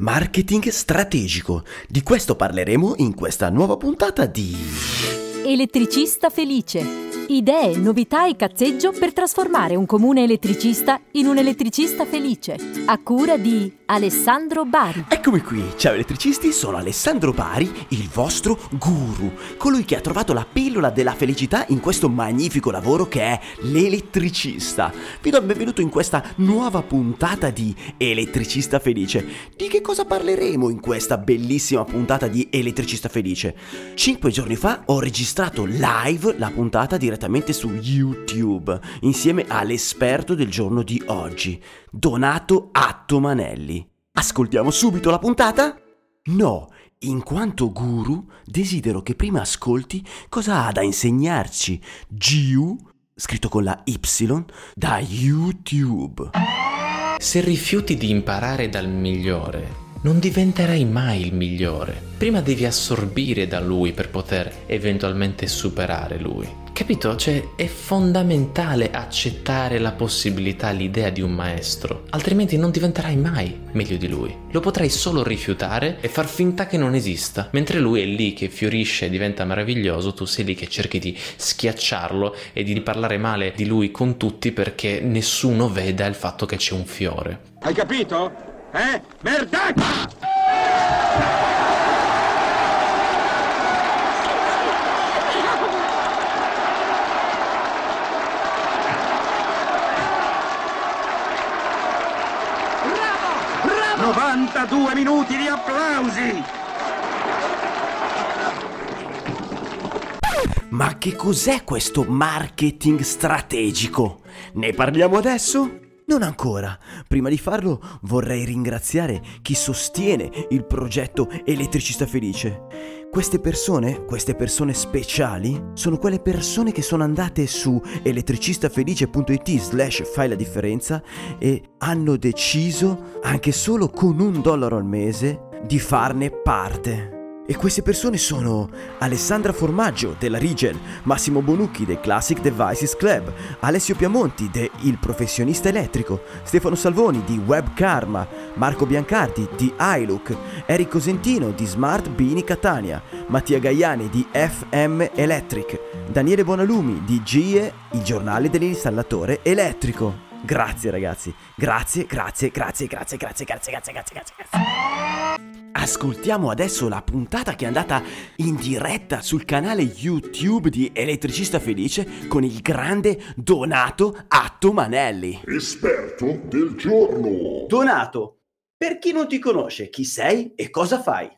Marketing strategico. Di questo parleremo in questa nuova puntata di Elettricista felice. Idee, novità e cazzeggio per trasformare un comune elettricista in un elettricista felice. A cura di Alessandro Bari. Eccomi qui, ciao elettricisti, sono Alessandro Bari, il vostro guru, colui che ha trovato la pillola della felicità in questo magnifico lavoro che è l'elettricista. Vi do il benvenuto in questa nuova puntata di Elettricista Felice. Di che cosa parleremo in questa bellissima puntata di Elettricista Felice? Cinque giorni fa ho registrato live la puntata direttamente su YouTube insieme all'esperto del giorno di oggi, Donato Attomanelli. Ascoltiamo subito la puntata? No, in quanto guru desidero che prima ascolti cosa ha da insegnarci Giu, scritto con la Y, da YouTube. Se rifiuti di imparare dal migliore, non diventerai mai il migliore. Prima devi assorbire da lui per poter eventualmente superare lui. Capito? Cioè è fondamentale accettare la possibilità, l'idea di un maestro, altrimenti non diventerai mai meglio di lui. Lo potrai solo rifiutare e far finta che non esista, mentre lui è lì che fiorisce e diventa meraviglioso, tu sei lì che cerchi di schiacciarlo e di parlare male di lui con tutti perché nessuno veda il fatto che c'è un fiore. Hai capito? Eh? Merdaccia! 92 minuti di applausi! Ma che cos'è questo marketing strategico? Ne parliamo adesso? Non ancora. Prima di farlo vorrei ringraziare chi sostiene il progetto Elettricista Felice. Queste persone, queste persone speciali, sono quelle persone che sono andate su elettricistafelice.it slash fai la differenza e hanno deciso, anche solo con un dollaro al mese, di farne parte. E queste persone sono Alessandra Formaggio della Regen, Massimo Bonucchi del Classic Devices Club, Alessio Piamonti de Il Professionista Elettrico, Stefano Salvoni di Web Karma, Marco Biancardi di iLook, Eric Cosentino di Smart Bini Catania, Mattia Gaiani di FM Electric, Daniele Bonalumi di GIE, il giornale dell'installatore elettrico. Grazie ragazzi, grazie, grazie, grazie, grazie, grazie, grazie, grazie, grazie, grazie. grazie. Ascoltiamo adesso la puntata che è andata in diretta sul canale YouTube di Elettricista Felice con il grande Donato Attomanelli. Esperto del giorno. Donato, per chi non ti conosce, chi sei e cosa fai?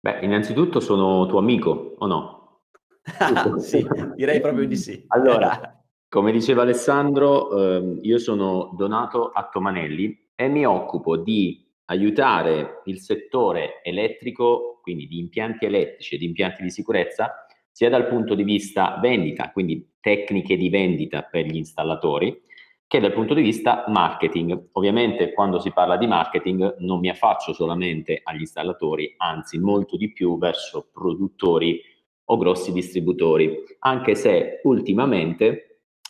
Beh, innanzitutto sono tuo amico, o no? sì, direi proprio di sì. Allora, come diceva Alessandro, ehm, io sono Donato Attomanelli e mi occupo di aiutare il settore elettrico, quindi di impianti elettrici e di impianti di sicurezza, sia dal punto di vista vendita, quindi tecniche di vendita per gli installatori, che dal punto di vista marketing. Ovviamente quando si parla di marketing non mi affaccio solamente agli installatori, anzi molto di più verso produttori o grossi distributori, anche se ultimamente,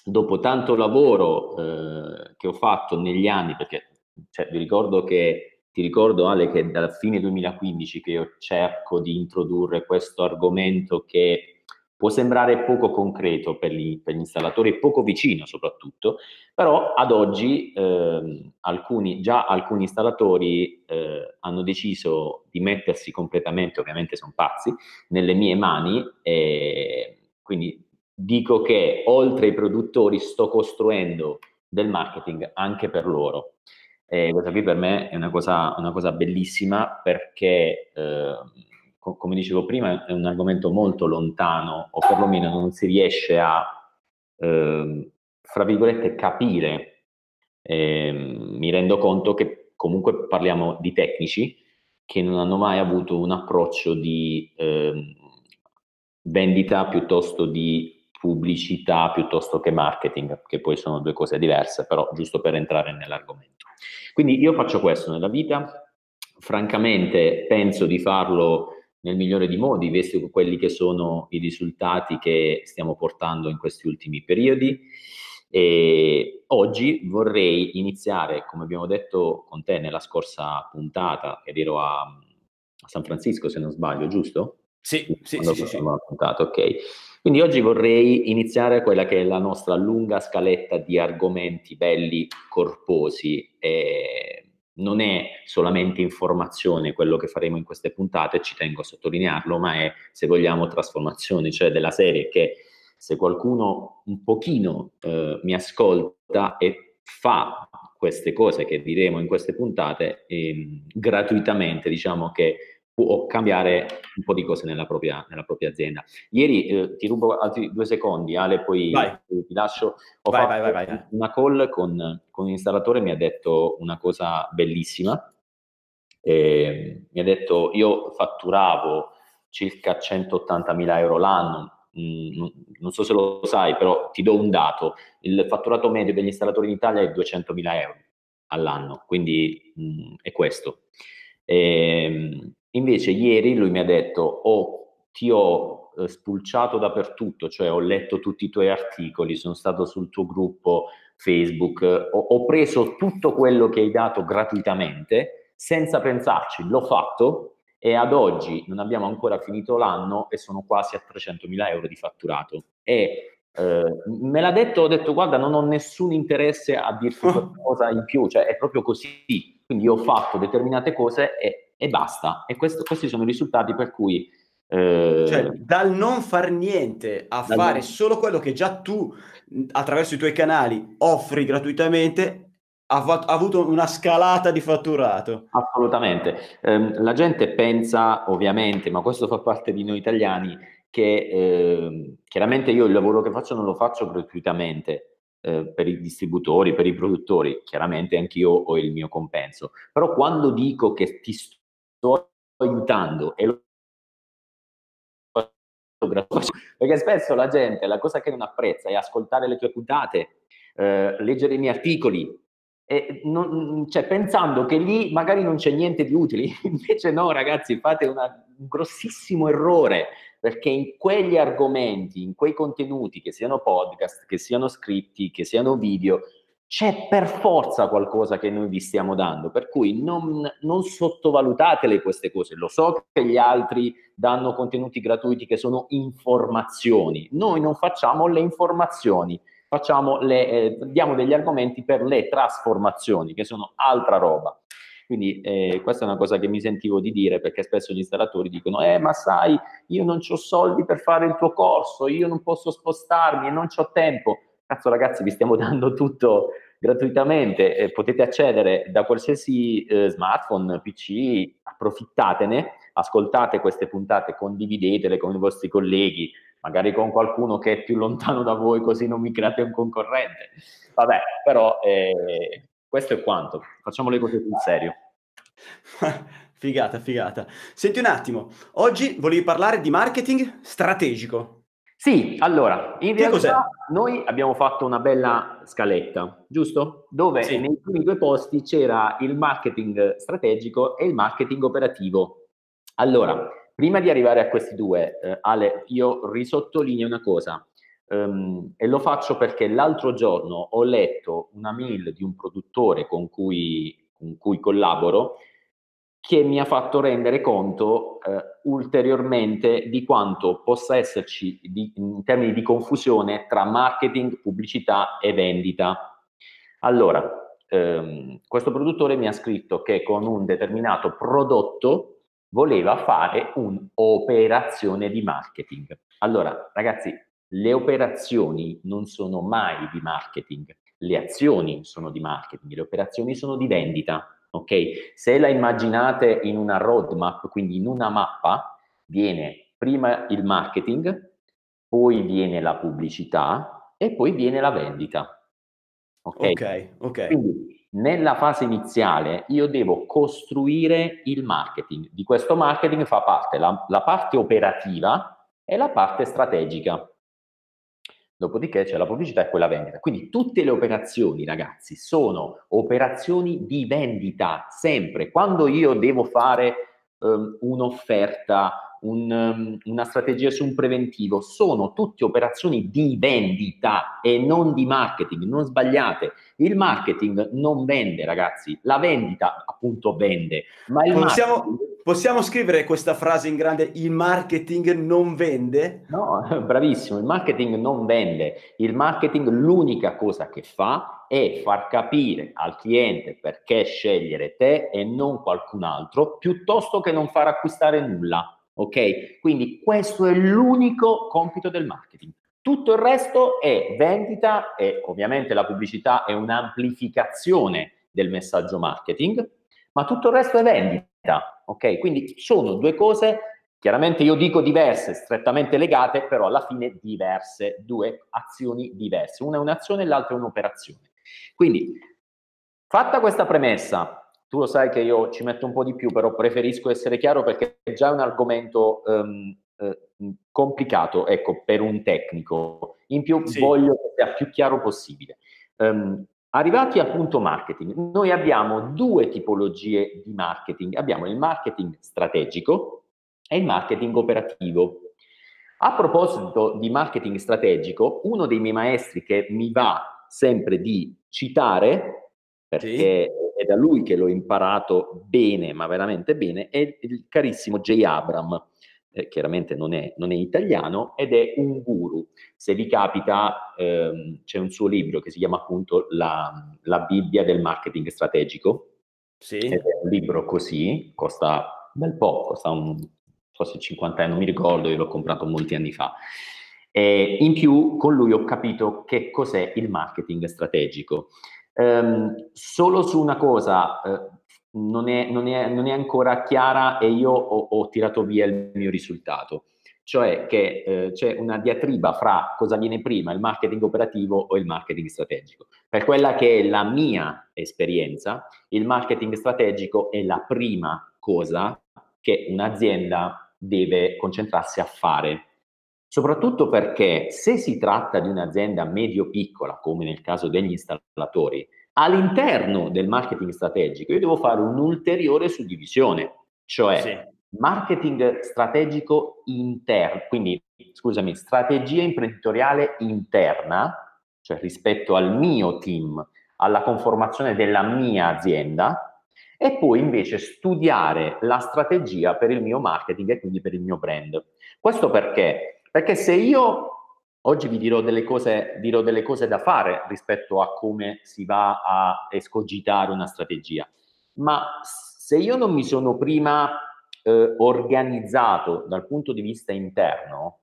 dopo tanto lavoro eh, che ho fatto negli anni, perché cioè, vi ricordo che ti ricordo Ale che dalla fine 2015 che io cerco di introdurre questo argomento che può sembrare poco concreto per gli, per gli installatori poco vicino soprattutto, però ad oggi eh, alcuni, già alcuni installatori eh, hanno deciso di mettersi completamente, ovviamente sono pazzi, nelle mie mani e quindi dico che oltre ai produttori sto costruendo del marketing anche per loro. E questa qui per me è una cosa, una cosa bellissima perché, eh, co- come dicevo prima, è un argomento molto lontano o perlomeno non si riesce a, eh, fra virgolette, capire. Eh, mi rendo conto che comunque parliamo di tecnici che non hanno mai avuto un approccio di ehm, vendita piuttosto di pubblicità piuttosto che marketing, che poi sono due cose diverse, però giusto per entrare nell'argomento. Quindi io faccio questo nella vita, francamente penso di farlo nel migliore di modi, visto quelli che sono i risultati che stiamo portando in questi ultimi periodi. E oggi vorrei iniziare, come abbiamo detto con te nella scorsa puntata, ed ero a, a San Francisco se non sbaglio, giusto? Sì, sì, Quando sì, sì, sì. puntata, ok. Quindi oggi vorrei iniziare quella che è la nostra lunga scaletta di argomenti belli, corposi. E non è solamente informazione quello che faremo in queste puntate, ci tengo a sottolinearlo, ma è, se vogliamo, trasformazione, cioè della serie che se qualcuno un pochino eh, mi ascolta e fa queste cose che diremo in queste puntate eh, gratuitamente, diciamo che può cambiare un po' di cose nella propria, nella propria azienda. Ieri eh, ti rubo altri due secondi, Ale, poi vai. ti lascio. Ho vai, fatto vai, una call con, con installatore, mi ha detto una cosa bellissima. Eh, mi ha detto, io fatturavo circa 180.000 euro l'anno, Mm, non so se lo sai, però ti do un dato, il fatturato medio degli installatori in Italia è 200.000 euro all'anno, quindi mh, mm, è questo. E, ehm, invece ieri lui mi ha detto, oh, ti ho eh, spulciato dappertutto, cioè ho letto tutti i tuoi articoli, sono stato sul tuo gruppo Facebook, ho, ho preso tutto quello che hai dato gratuitamente, senza pensarci, l'ho fatto e ad oggi non abbiamo ancora finito l'anno e sono quasi a 300.000 euro di fatturato. E eh, me l'ha detto, ho detto guarda non ho nessun interesse a dirti qualcosa in più, cioè è proprio così. Quindi ho fatto determinate cose e, e basta. E questo, questi sono i risultati per cui... Eh, cioè dal non far niente a fare non... solo quello che già tu attraverso i tuoi canali offri gratuitamente ha, ha, avuto una scalata di fatturato. Assolutamente. Eh, la gente pensa, ovviamente, ma questo fa parte di noi italiani, che eh, chiaramente io il lavoro che faccio non lo faccio gratuitamente eh, per i distributori, per i produttori, chiaramente anch'io ho il mio compenso. Però quando dico che ti sto aiutando e lo perché spesso la gente la cosa che non apprezza è ascoltare le tue puntate, eh, leggere i miei articoli, e non, cioè, pensando che lì magari non c'è niente di utile, invece no ragazzi, fate una, un grossissimo errore, perché in quegli argomenti, in quei contenuti, che siano podcast, che siano scritti, che siano video, c'è per forza qualcosa che noi vi stiamo dando, per cui non, non sottovalutatele queste cose. Lo so che gli altri danno contenuti gratuiti che sono informazioni, noi non facciamo le informazioni facciamo le, eh, diamo degli argomenti per le trasformazioni, che sono altra roba. Quindi eh, questa è una cosa che mi sentivo di dire perché spesso gli installatori dicono eh ma sai io non ho soldi per fare il tuo corso, io non posso spostarmi non ho tempo. Cazzo ragazzi vi stiamo dando tutto gratuitamente, eh, potete accedere da qualsiasi eh, smartphone, PC, approfittatene, ascoltate queste puntate, condividetele con i vostri colleghi, magari con qualcuno che è più lontano da voi, così non mi create un concorrente. Vabbè, però eh, questo è quanto. Facciamo le cose sul serio. figata, figata. Senti un attimo, oggi volevi parlare di marketing strategico. Sì, allora, in che realtà cos'è? noi abbiamo fatto una bella scaletta, giusto? Dove sì. nei primi due posti c'era il marketing strategico e il marketing operativo. Allora, Prima di arrivare a questi due, eh, Ale, io risottolineo una cosa. Um, e lo faccio perché l'altro giorno ho letto una mail di un produttore con cui, con cui collaboro che mi ha fatto rendere conto eh, ulteriormente di quanto possa esserci di, in termini di confusione tra marketing, pubblicità e vendita. Allora, ehm, questo produttore mi ha scritto che con un determinato prodotto voleva fare un'operazione di marketing. Allora, ragazzi, le operazioni non sono mai di marketing, le azioni sono di marketing, le operazioni sono di vendita. Ok? Se la immaginate in una roadmap, quindi in una mappa, viene prima il marketing, poi viene la pubblicità e poi viene la vendita. Ok, ok. okay. Quindi nella fase iniziale io devo costruire il marketing. Di questo marketing fa parte la, la parte operativa e la parte strategica. Dopodiché c'è la pubblicità e quella vendita. Quindi tutte le operazioni, ragazzi, sono operazioni di vendita, sempre. Quando io devo fare um, un'offerta, un, um, una strategia su un preventivo, sono tutte operazioni di vendita e non di marketing, non sbagliate. Il marketing non vende, ragazzi, la vendita appunto vende, ma possiamo, marketing... possiamo scrivere questa frase in grande, il marketing non vende? No, bravissimo, il marketing non vende, il marketing l'unica cosa che fa è far capire al cliente perché scegliere te e non qualcun altro, piuttosto che non far acquistare nulla. Ok? Quindi questo è l'unico compito del marketing. Tutto il resto è vendita e ovviamente la pubblicità è un'amplificazione del messaggio marketing, ma tutto il resto è vendita. Ok? Quindi sono due cose, chiaramente io dico diverse, strettamente legate, però alla fine diverse, due azioni diverse. Una è un'azione e l'altra è un'operazione. Quindi, fatta questa premessa, tu lo sai che io ci metto un po' di più, però preferisco essere chiaro perché è già un argomento um, eh, complicato, ecco, per un tecnico. In più sì. voglio che sia più chiaro possibile. Um, arrivati al punto marketing, noi abbiamo due tipologie di marketing. Abbiamo il marketing strategico e il marketing operativo. A proposito di marketing strategico, uno dei miei maestri che mi va sempre di citare, perché sì è da lui che l'ho imparato bene, ma veramente bene, è il carissimo J. Abram, eh, chiaramente non è, non è, italiano, ed è un guru. Se vi capita, ehm, c'è un suo libro che si chiama appunto La, la Bibbia del marketing strategico. Sì. Ed è un libro così, costa un bel po', costa un, forse 50 euro, non mi ricordo, io l'ho comprato molti anni fa. E in più, con lui ho capito che cos'è il marketing strategico. Um, solo su una cosa uh, non, è, non, è, non, è, ancora chiara e io ho, ho, tirato via il mio risultato, cioè che uh, c'è una diatriba fra cosa viene prima, il marketing operativo o il marketing strategico. Per quella che è la mia esperienza, il marketing strategico è la prima cosa che un'azienda deve concentrarsi a fare soprattutto perché se si tratta di un'azienda medio-piccola, come nel caso degli installatori, all'interno del marketing strategico io devo fare un'ulteriore suddivisione, cioè sì. marketing strategico interno, quindi scusami, strategia imprenditoriale interna, cioè rispetto al mio team, alla conformazione della mia azienda, e poi invece studiare la strategia per il mio marketing e quindi per il mio brand. Questo perché? Perché se io oggi vi dirò delle, cose, dirò delle cose da fare rispetto a come si va a escogitare una strategia, ma se io non mi sono prima eh, organizzato dal punto di vista interno,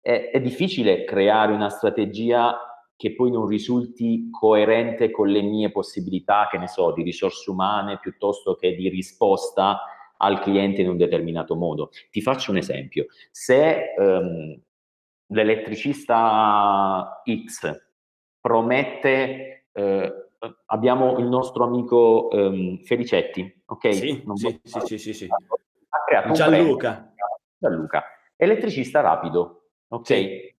è, è difficile creare una strategia che poi non risulti coerente con le mie possibilità, che ne so, di risorse umane piuttosto che di risposta al cliente in un determinato modo. Ti faccio un esempio. Se um, l'elettricista X promette, eh, abbiamo il nostro amico um, Felicetti, ok? Sì, sì, sì, sì, sì, sì, Ha creato Gianluca. Gianluca, elettricista rapido, ok? Sì.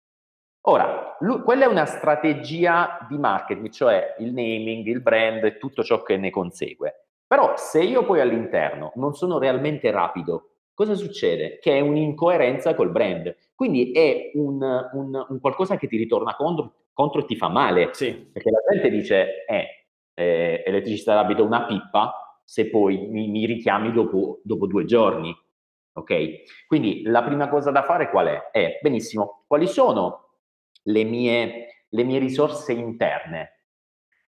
Ora, lui, quella è una strategia di marketing, cioè il naming, il brand e tutto ciò che ne consegue. Però se io poi all'interno non sono realmente rapido, cosa succede? Che è un'incoerenza col brand. Quindi è un, un, un qualcosa che ti ritorna contro, contro, e ti fa male. Sì. Perché la gente dice, eh, eh elettricista rapido una pippa, se poi mi, mi richiami dopo, dopo, due giorni. Ok? Quindi la prima cosa da fare qual è? È, benissimo, quali sono le mie, le mie risorse interne?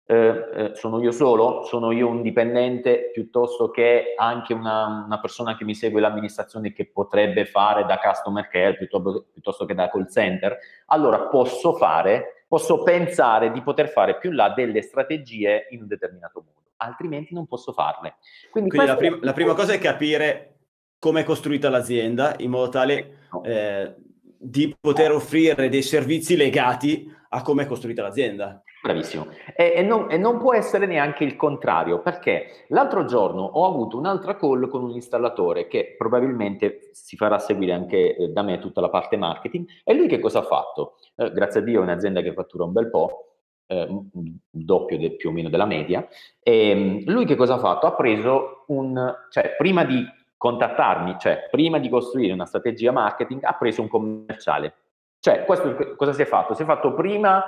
Eh, eh, sono io solo, sono io un dipendente piuttosto che anche una, una, persona che mi segue l'amministrazione che potrebbe fare da customer care piuttosto, piuttosto, che da call center, allora posso fare, posso pensare di poter fare più in là delle strategie in un determinato modo, altrimenti non posso farle. Quindi, Quindi la, prim- la, prima cosa è capire come è costruita l'azienda in modo tale eh, di poter offrire dei servizi legati a come è costruita l'azienda. Bravissimo. E, e, non, e, non, può essere neanche il contrario, perché l'altro giorno ho avuto un'altra call con un installatore che probabilmente si farà seguire anche eh, da me tutta la parte marketing. E lui che cosa ha fatto? Eh, grazie a Dio è un'azienda che fattura un bel po', eh, doppio de, più o meno della media. E, lui che cosa ha fatto? Ha preso un, cioè prima di contattarmi, cioè prima di costruire una strategia marketing ha preso un commerciale. Cioè, questo cosa si è fatto? Si è fatto prima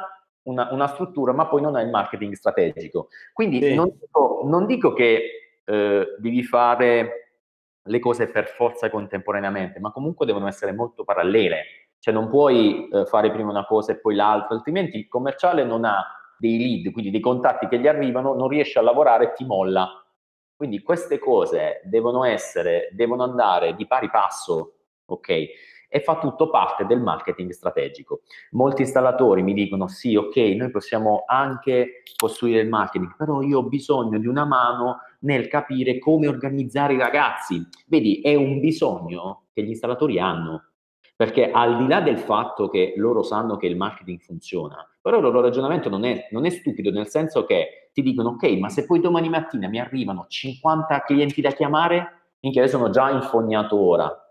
una, una struttura, ma poi non ha il marketing strategico. Quindi sì. non, dico, non, dico, che eh, devi fare le cose per forza contemporaneamente, ma comunque devono essere molto parallele. Cioè non puoi eh, fare prima una cosa e poi l'altra, altrimenti il commerciale non ha dei lead, quindi dei contatti che gli arrivano, non riesce a lavorare e ti molla. Quindi queste cose devono essere, devono andare di pari passo, ok? E fa tutto parte del marketing strategico. Molti installatori mi dicono sì, ok, noi possiamo anche costruire il marketing, però io ho bisogno di una mano nel capire come organizzare i ragazzi. Vedi, è un bisogno che gli installatori hanno. Perché al di là del fatto che loro sanno che il marketing funziona, però il loro ragionamento non è, non è stupido, nel senso che ti dicono, ok, ma se poi domani mattina mi arrivano 50 clienti da chiamare, minchia, io sono già infognato ora.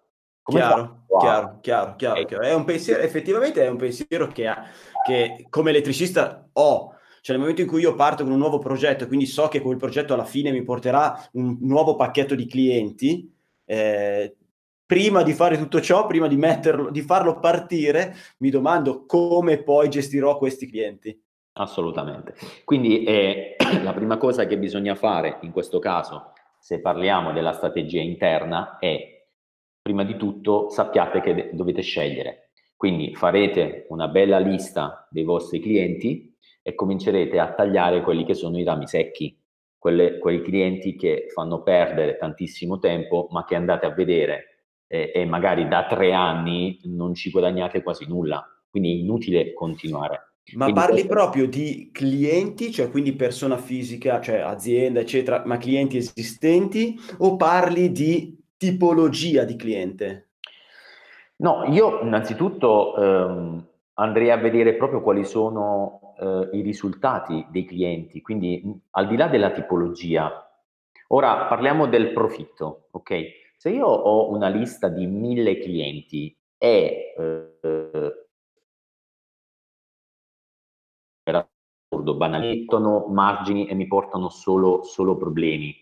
Come chiaro, wow. chiaro, chiaro, chiaro, chiaro. È un pensiero, effettivamente è un pensiero che, ha, che come elettricista ho. Cioè nel momento in cui io parto con un nuovo progetto, quindi so che quel progetto alla fine mi porterà un nuovo pacchetto di clienti, eh, prima di fare tutto ciò, prima di, metterlo, di farlo partire, mi domando come poi gestirò questi clienti. Assolutamente. Quindi eh, la prima cosa che bisogna fare in questo caso, se parliamo della strategia interna, è prima di tutto sappiate che dovete scegliere. Quindi farete una bella lista dei vostri clienti e comincerete a tagliare quelli che sono i rami secchi, quelle, quei clienti che fanno perdere tantissimo tempo, ma che andate a vedere e, e magari da tre anni non ci guadagnate quasi nulla, quindi è inutile continuare. Ma quindi parli questo... proprio di clienti, cioè quindi persona fisica, cioè azienda, eccetera, ma clienti esistenti, o parli di tipologia di cliente? No, io innanzitutto ehm, andrei a vedere proprio quali sono eh, i risultati dei clienti, quindi al di là della tipologia. Ora parliamo del profitto, ok? Se io ho una lista di mille clienti e eh, per assurdo banalizzano margini e mi portano solo, solo problemi.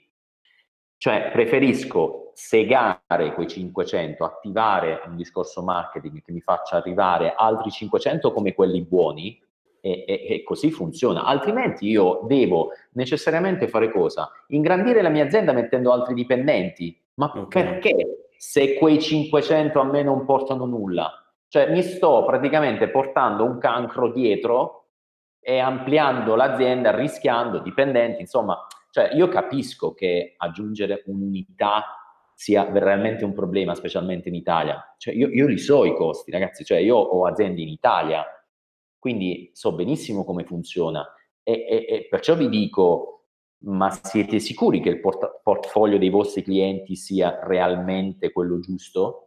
Cioè preferisco segare quei 500, attivare un discorso marketing che mi faccia arrivare altri 500 come quelli buoni e, e, e, così funziona. Altrimenti io devo necessariamente fare cosa? Ingrandire la mia azienda mettendo altri dipendenti, ma okay. perché se quei 500 a me non portano nulla? Cioè mi sto praticamente portando un cancro dietro e ampliando l'azienda, rischiando dipendenti, insomma, cioè io capisco che aggiungere un'unità sia veramente un problema, specialmente in Italia. Cioè io, io li so i costi, ragazzi, cioè io ho aziende in Italia, quindi so benissimo come funziona e, e, e perciò vi dico, ma siete sicuri che il port- portfolio dei vostri clienti sia realmente quello giusto?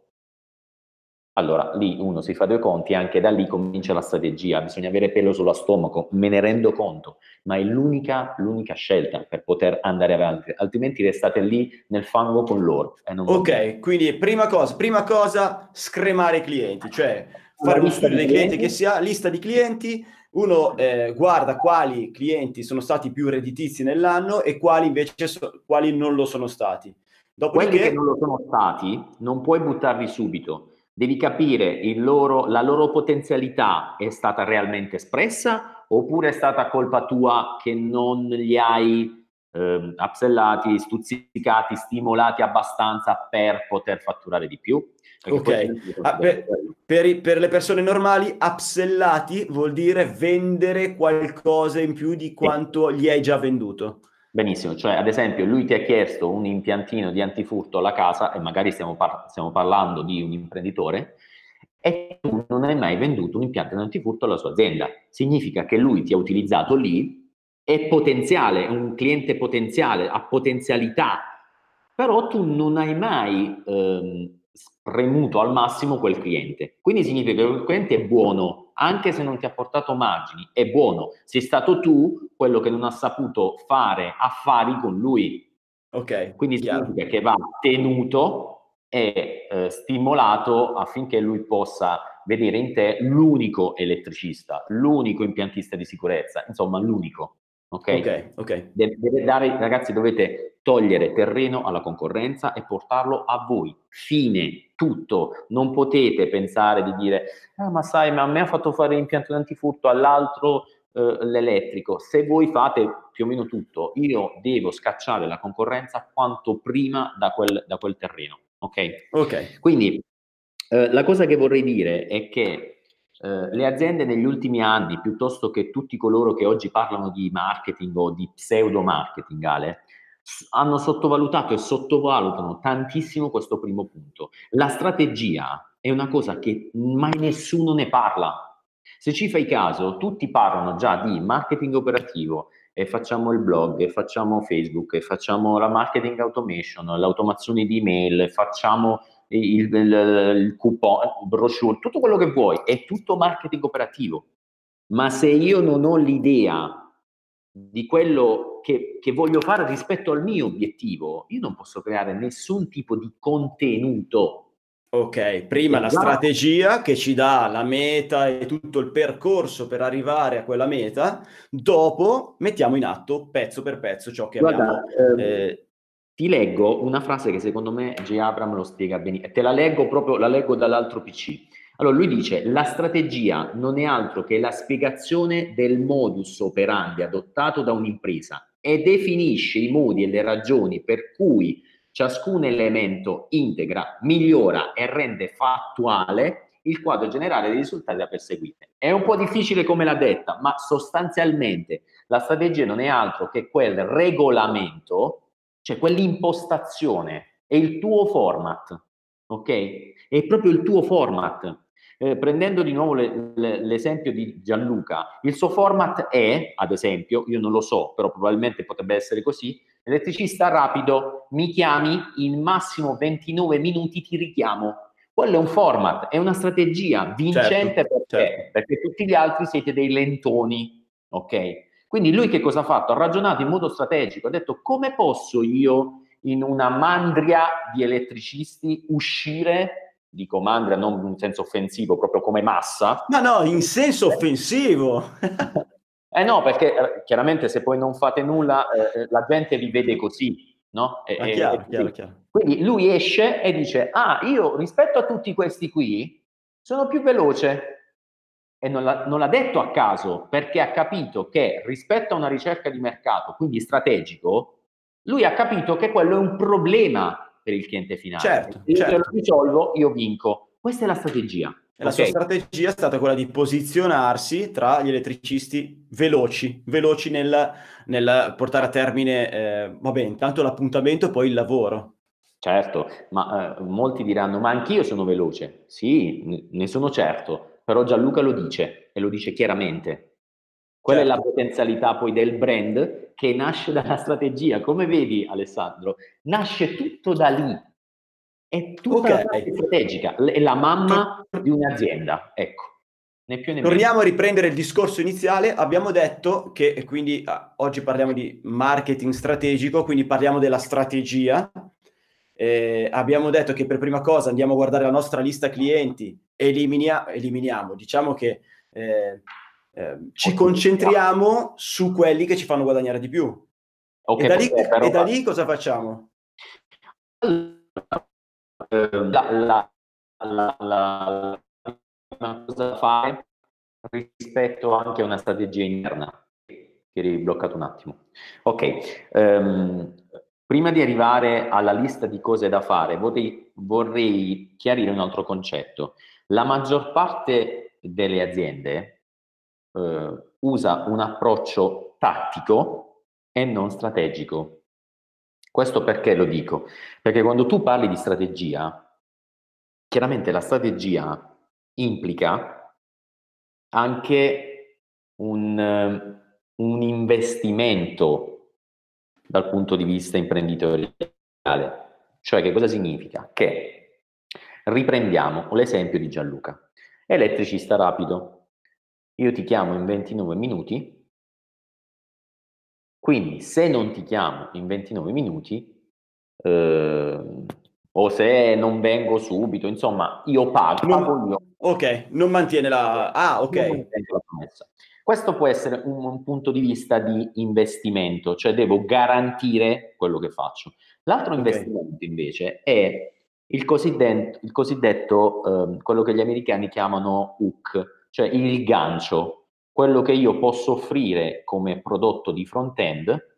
Allora lì uno si fa due conti e anche da lì comincia la strategia, bisogna avere pelo sullo stomaco, me ne rendo conto, ma è l'unica, l'unica scelta per poter andare avanti, altrimenti restate lì nel fango con loro. ok, quindi prima cosa, prima cosa, scremare i clienti, cioè fare uno studio dei clienti che sia lista di clienti, uno eh, guarda quali clienti sono stati più redditizi nell'anno e quali invece so, quali non lo sono stati. Dopodiché... Quelli che non lo sono stati non puoi buttarli subito, devi capire loro, la loro potenzialità è stata realmente espressa oppure è stata colpa tua che non li hai eh, upsellati, stuzzicati, stimolati abbastanza per poter fatturare di più. Ok, ah, per, per, per, le persone normali, upsellati vuol dire vendere qualcosa in più di quanto gli hai già venduto. Benissimo, cioè ad esempio lui ti ha chiesto un impiantino di antifurto alla casa e magari stiamo, par- stiamo parlando di un imprenditore e tu non hai mai venduto un impianto di antifurto alla sua azienda. Significa che lui ti ha utilizzato lì è potenziale, è un cliente potenziale, ha potenzialità, però tu non hai mai ehm, spremuto al massimo quel cliente. Quindi significa che quel cliente è buono, anche se non ti ha portato margini, è buono. Sei stato tu quello che non ha saputo fare affari con lui. Ok. Quindi chiaro. significa che va tenuto e eh, stimolato affinché lui possa vedere in te l'unico elettricista, l'unico impiantista di sicurezza, insomma l'unico. Ok, ok. Deve, deve dare, ragazzi, dovete togliere terreno alla concorrenza e portarlo a voi. Fine, tutto. Non potete pensare di dire, ah, ma sai, ma a me ha fatto fare l'impianto antifurto, all'altro eh, l'elettrico. Se voi fate più o meno tutto, io devo scacciare la concorrenza quanto prima da quel, da quel terreno. Ok? Ok. Quindi eh, la cosa che vorrei dire è che eh, le aziende negli ultimi anni, piuttosto che tutti coloro che oggi parlano di marketing o di pseudo marketing, Ale, hanno sottovalutato e sottovalutano tantissimo questo primo punto. La strategia è una cosa che mai nessuno ne parla. Se ci fai caso, tutti parlano già di marketing operativo e facciamo il blog, e facciamo Facebook, e facciamo la marketing automation, l'automazione di email, facciamo il, il, il coupon, il brochure, tutto quello che vuoi, è tutto marketing operativo. Ma se io non ho l'idea di quello che, che, voglio fare rispetto al mio obiettivo, io non posso creare nessun tipo di contenuto. Ok, prima la strategia che ci dà la meta e tutto il percorso per arrivare a quella meta, dopo mettiamo in atto pezzo per pezzo ciò che Guarda, abbiamo. Eh, eh, ti leggo una frase che secondo me J. Abram lo spiega bene, te la leggo proprio, la leggo dall'altro PC. Allora lui dice, la strategia non è altro che la spiegazione del modus operandi adottato da un'impresa e definisce i modi e le ragioni per cui ciascun elemento integra, migliora e rende fattuale il quadro generale dei risultati da perseguire. È un po' difficile come l'ha detta, ma sostanzialmente la strategia non è altro che quel regolamento cioè quell'impostazione è il tuo format, ok? È proprio il tuo format. Eh, prendendo di nuovo le, le, l'esempio di Gianluca, il suo format è, ad esempio, io non lo so, però probabilmente potrebbe essere così, elettricista rapido, mi chiami, in massimo 29 minuti ti richiamo. Quello è un format, è una strategia vincente certo, perché? Certo. perché tutti gli altri siete dei lentoni, ok? Quindi lui che cosa ha fatto? Ha ragionato in modo strategico, ha detto come posso io in una mandria di elettricisti uscire, dico mandria non in senso offensivo, proprio come massa. Ma no, in senso offensivo. eh no, perché eh, chiaramente se poi non fate nulla eh, la gente vi vede così, no? E, chiaro, chiaro, chiaro. Quindi lui esce e dice, ah, io rispetto a tutti questi qui sono più veloce, e non l'ha, non l'ha, detto a caso perché ha capito che rispetto a una ricerca di mercato, quindi strategico, lui ha capito che quello è un problema per il cliente finale. Certo, io certo. lo risolvo, io vinco. Questa è la strategia. E la okay. sua strategia è stata quella di posizionarsi tra gli elettricisti veloci, veloci nel, nel portare a termine, eh, vabbè, intanto l'appuntamento e poi il lavoro. Certo, ma eh, molti diranno, ma anch'io sono veloce. Sì, ne sono certo, però Gianluca lo dice e lo dice chiaramente. Quella certo. è la certo. potenzialità poi del brand che nasce dalla strategia. Come vedi Alessandro, nasce tutto da lì. È tutta okay. la parte strategica, è la mamma di un'azienda, ecco. Né più né Torniamo a riprendere il discorso iniziale. Abbiamo detto che quindi ah, oggi parliamo di marketing strategico, quindi parliamo della strategia. Eh, abbiamo detto che per prima cosa andiamo a guardare la nostra lista clienti eliminia- eliminiamo, diciamo che eh, eh, ci concentriamo su quelli che ci fanno guadagnare di più. Okay, e, da lì, e da lì cosa facciamo? La, la, la, la, cosa da fare rispetto anche a una strategia interna che eri bloccato un attimo. Ok, um, prima di arrivare alla lista di cose da fare, vorrei, vorrei chiarire un altro concetto. La maggior parte delle aziende eh, usa un approccio tattico e non strategico. Questo perché lo dico? Perché quando tu parli di strategia, chiaramente la strategia implica anche un, un investimento dal punto di vista imprenditoriale. Cioè che cosa significa? Che Riprendiamo l'esempio di Gianluca. Elettricista rapido. Io ti chiamo in 29 minuti, quindi se non ti chiamo in 29 minuti, eh, o se non vengo subito, insomma, io pago. Non, io. Ok, non mantiene la... Ah, ok. la promessa. Questo può essere un, un, punto di vista di investimento, cioè devo garantire quello che faccio. L'altro okay. investimento invece è il cosiddetto, il cosiddetto eh, quello che gli americani chiamano hook, cioè il gancio, quello che io posso offrire come prodotto di front-end.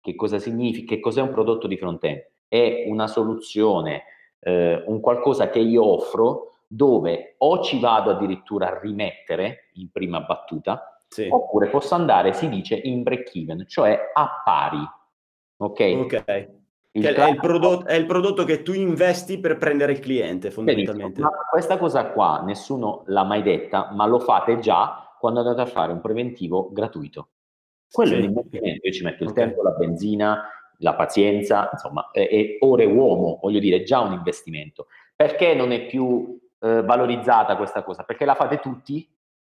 Che cosa significa? Che cos'è un prodotto di front-end? È una soluzione, eh, un qualcosa che io offro dove o ci vado addirittura a rimettere in prima battuta, sì. oppure posso andare, si dice, in break-even, cioè a pari. Ok? Ok. Il è, il prodotto, è, il prodotto, che tu investi per prendere il cliente, fondamentalmente. Ma questa cosa qua nessuno l'ha mai detta, ma lo fate già quando andate a fare un preventivo gratuito. Quello sì. è l'investimento, io ci metto il okay. tempo, la benzina, la pazienza, insomma, è, è ore uomo, voglio dire, è già un investimento. Perché non è più eh, valorizzata questa cosa? Perché la fate tutti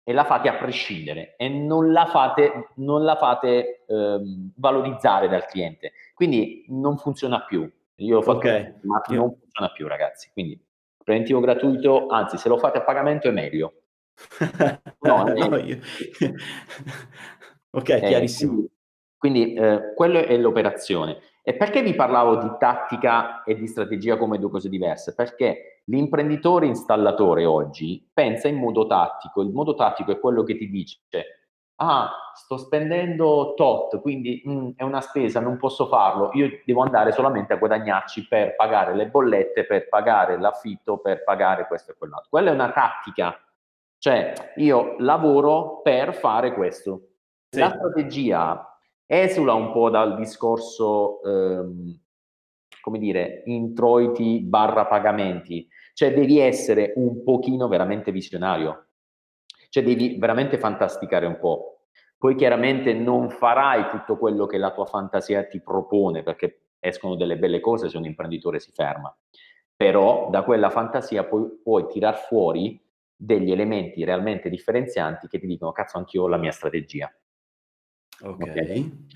e la fate a prescindere e non la fate, non la fate ehm, valorizzare dal cliente. Quindi non funziona più. Io ho fatto, okay. ma non funziona più, ragazzi. Quindi preventivo gratuito, anzi, se lo fate a pagamento è meglio. no, no, io... ok, eh, chiarissimo. Quindi, quindi eh, quello è l'operazione. E perché vi parlavo di tattica e di strategia come due cose diverse? Perché l'imprenditore installatore oggi pensa in modo tattico. Il modo tattico è quello che ti dice ah, sto spendendo tot, quindi mh, mm, è una spesa, non posso farlo, io devo andare solamente a guadagnarci per pagare le bollette, per pagare l'affitto, per pagare questo e quell'altro. Quella è una tattica, cioè io lavoro per fare questo. Sì. La strategia esula un po' dal discorso, ehm, come dire, introiti barra pagamenti, cioè devi essere un pochino veramente visionario, cioè devi veramente fantasticare un po'. Poi chiaramente non farai tutto quello che la tua fantasia ti propone, perché escono delle belle cose se un imprenditore si ferma, però da quella fantasia puoi, puoi tirar fuori degli elementi realmente differenzianti che ti dicono cazzo anch'io ho la mia strategia Ok. okay.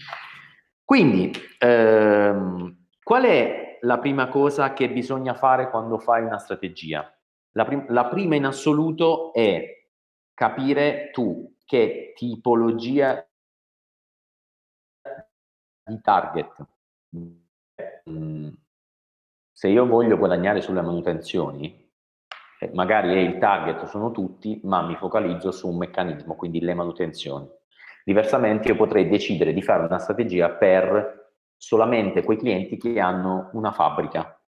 Quindi, ehm, qual è la prima cosa che bisogna fare quando fai una strategia? La, prim- la prima in assoluto è capire tu che tipologia di target. Mm, se io voglio guadagnare sulle manutenzioni, eh, magari il target sono tutti, ma mi focalizzo su un meccanismo, quindi le manutenzioni. Diversamente io potrei decidere di fare una strategia per solamente quei clienti che hanno una fabbrica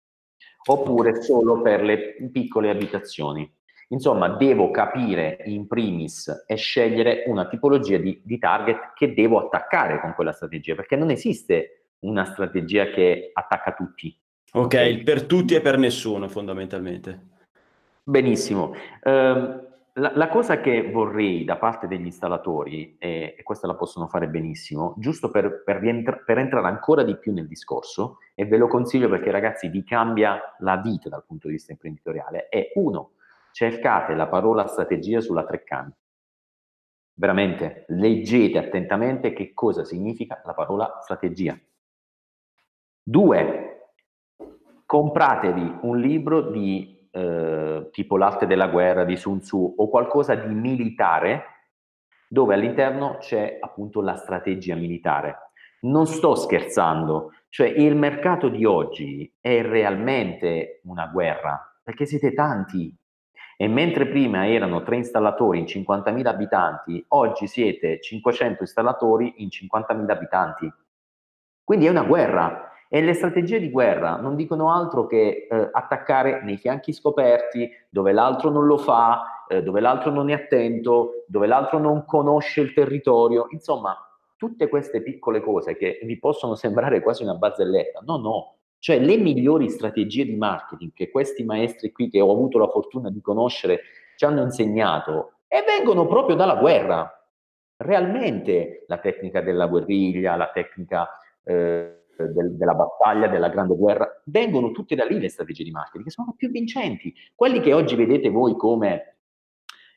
oppure solo per le piccole abitazioni. Insomma, devo capire in primis e scegliere una tipologia di, di target che devo attaccare con quella strategia, perché non esiste una strategia che attacca tutti. Ok, per tutti e per nessuno fondamentalmente. Benissimo. Um, la, la, cosa che vorrei da parte degli installatori, e, e questa la possono fare benissimo, giusto per, per, rientra, per, entrare ancora di più nel discorso, e ve lo consiglio perché ragazzi vi cambia la vita dal punto di vista imprenditoriale, è uno, cercate la parola strategia sulla Treccani. Veramente, leggete attentamente che cosa significa la parola strategia. Due, compratevi un libro di eh, tipo l'arte della guerra di Sun Tzu o qualcosa di militare dove all'interno c'è appunto la strategia militare. Non sto scherzando, cioè il mercato di oggi è realmente una guerra perché siete tanti e mentre prima erano tre installatori in 50.000 abitanti, oggi siete 500 installatori in 50.000 abitanti. Quindi è una guerra e le strategie di guerra non dicono altro che eh, attaccare nei fianchi scoperti, dove l'altro non lo fa, eh, dove l'altro non è attento, dove l'altro non conosce il territorio. Insomma, tutte queste piccole cose che vi possono sembrare quasi una barzelletta. No, no. Cioè le migliori strategie di marketing che questi maestri qui che ho avuto la fortuna di conoscere ci hanno insegnato e vengono proprio dalla guerra. Realmente la tecnica della guerriglia, la tecnica eh, del, della battaglia, della grande guerra, vengono tutte da lì le strategie di marketing, che sono più vincenti. Quelli che oggi vedete voi come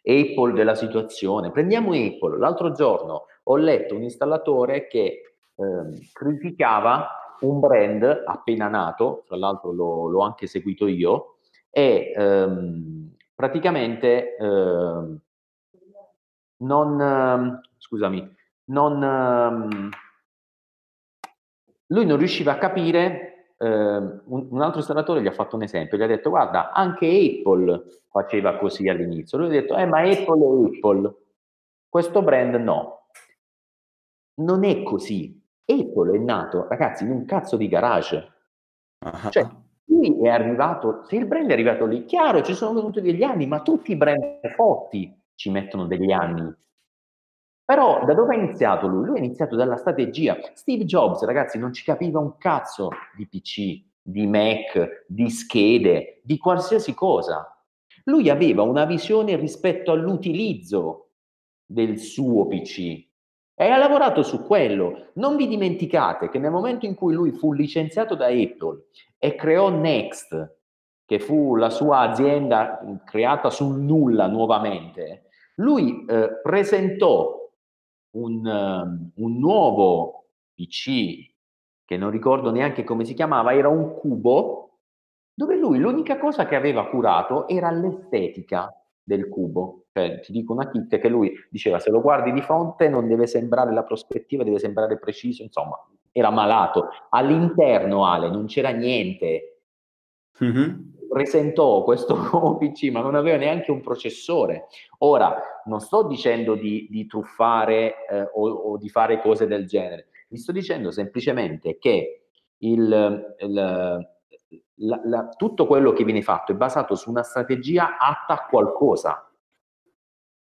Apple della situazione. Prendiamo Apple. L'altro giorno ho letto un installatore che eh, criticava un brand appena nato, tra l'altro l'ho, l'ho anche seguito io, e ehm, praticamente ehm, non, ehm, scusami, non, ehm, lui non riusciva a capire, eh, un, un, altro senatore gli ha fatto un esempio, gli ha detto guarda, anche Apple faceva così all'inizio, lui ha detto eh ma Apple è Apple, questo brand no. Non è così. Apple è nato, ragazzi, in un cazzo di garage. Uh-huh. Cioè, lui è arrivato, se il brand è arrivato lì, chiaro, ci sono venuti degli anni, ma tutti i brand forti ci mettono degli anni. Però da dove ha iniziato lui? Lui ha iniziato dalla strategia. Steve Jobs, ragazzi, non ci capiva un cazzo di PC, di Mac, di schede, di qualsiasi cosa. Lui aveva una visione rispetto all'utilizzo del suo PC e ha lavorato su quello. Non vi dimenticate che nel momento in cui lui fu licenziato da Apple e creò Next, che fu la sua azienda creata sul nulla nuovamente, lui eh, presentò un, uh, un nuovo PC che non ricordo neanche come si chiamava, era un cubo dove lui l'unica cosa che aveva curato era l'estetica del cubo. Cioè, ti dico una chicca che lui diceva se lo guardi di fronte non deve sembrare la prospettiva, deve sembrare preciso, insomma, era malato. All'interno, Ale, non c'era niente. Mm-hmm presentò questo nuovo PC, ma non aveva neanche un processore. Ora, non sto dicendo di, di truffare eh, o, o, di fare cose del genere, vi sto dicendo semplicemente che il, il, la, la, tutto quello che viene fatto è basato su una strategia atta a qualcosa,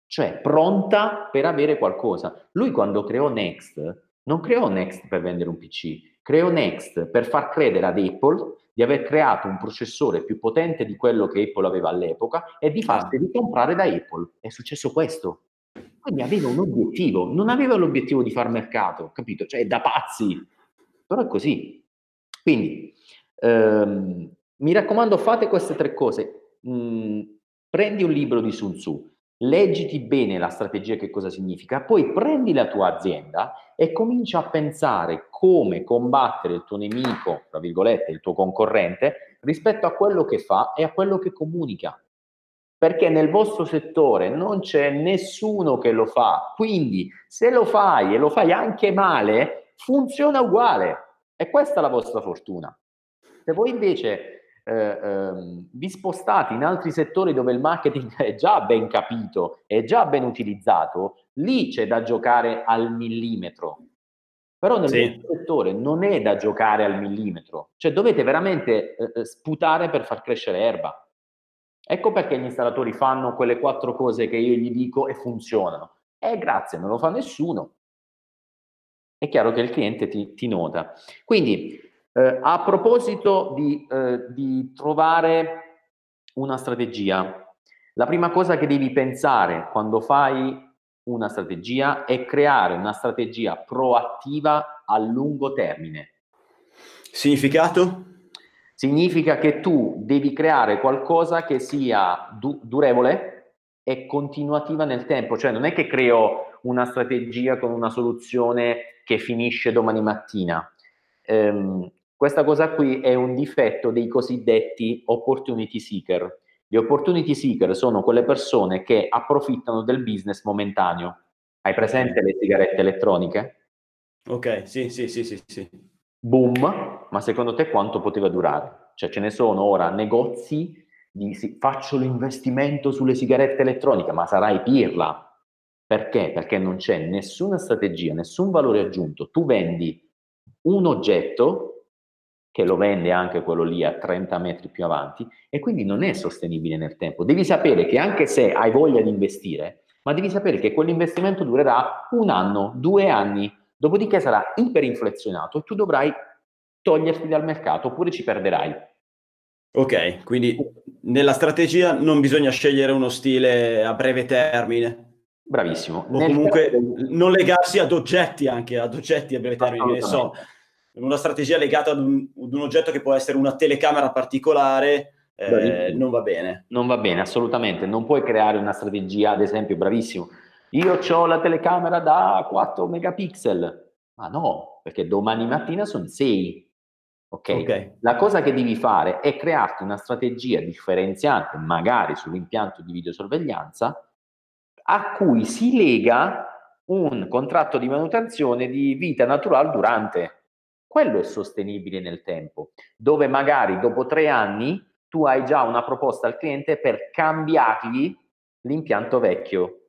cioè pronta per avere qualcosa. Lui quando creò Next, non creò Next per vendere un PC, creò Next per far credere ad Apple di aver creato un processore più potente di quello che Apple aveva all'epoca e di farsi ricomprare da Apple. È successo questo. Quindi aveva un obiettivo, non aveva l'obiettivo di far mercato, capito? Cioè, da pazzi. Però è così. Quindi, ehm, mi raccomando, fate queste tre cose. Mm, prendi un libro di Sun Tzu, leggiti bene la strategia, che cosa significa, poi prendi la tua azienda e comincia a pensare come combattere il tuo nemico, tra virgolette, il tuo concorrente, rispetto a quello che fa e a quello che comunica. Perché nel vostro settore non c'è nessuno che lo fa, quindi se lo fai e lo fai anche male, funziona uguale. E questa è la vostra fortuna. Se voi invece ehm, vi spostate in altri settori dove il marketing è già ben capito, è già ben utilizzato, lì c'è da giocare al millimetro. Però nel sì. settore non è da giocare al millimetro, cioè dovete veramente eh, eh, sputare per far crescere erba. Ecco perché gli installatori fanno quelle quattro cose che io gli dico e funzionano. E eh, grazie, non lo fa nessuno. È chiaro che il cliente ti, ti nota. Quindi eh, a proposito di, eh, di trovare una strategia, la prima cosa che devi pensare quando fai una strategia è creare una strategia proattiva a lungo termine. Significato? Significa che tu devi creare qualcosa che sia du- durevole e continuativa nel tempo, cioè non è che creo una strategia con una soluzione che finisce domani mattina. Ehm, questa cosa qui è un difetto dei cosiddetti opportunity seeker. Gli opportunity seeker sono quelle persone che approfittano del business momentaneo. Hai presente le sigarette elettroniche? Ok, sì, sì, sì, sì, sì. Boom, ma secondo te quanto poteva durare? Cioè ce ne sono ora negozi di sì, faccio l'investimento sulle sigarette elettroniche, ma sarai pirla. Perché? Perché non c'è nessuna strategia, nessun valore aggiunto. Tu vendi un oggetto che lo vende anche quello lì a 30 metri più avanti e quindi non è sostenibile nel tempo. Devi sapere che anche se hai voglia di investire, ma devi sapere che quell'investimento durerà un anno, due anni, dopodiché sarà iperinflazionato e tu dovrai toglierti dal mercato oppure ci perderai. Ok, quindi nella strategia non bisogna scegliere uno stile a breve termine. Bravissimo. O Nel comunque tempo... non legarsi ad oggetti anche, ad oggetti a breve termine, ne so una strategia legata ad un, ad un, oggetto che può essere una telecamera particolare, eh, non va bene. Non va bene, assolutamente. Non puoi creare una strategia, ad esempio, bravissimo. Io ho la telecamera da 4 megapixel. Ma no, perché domani mattina sono 6. Okay? ok? La cosa che devi fare è crearti una strategia differenziante, magari sull'impianto di videosorveglianza, a cui si lega un contratto di manutenzione di vita naturale durante. Quello è sostenibile nel tempo, dove magari dopo tre anni tu hai già una proposta al cliente per cambiargli l'impianto vecchio.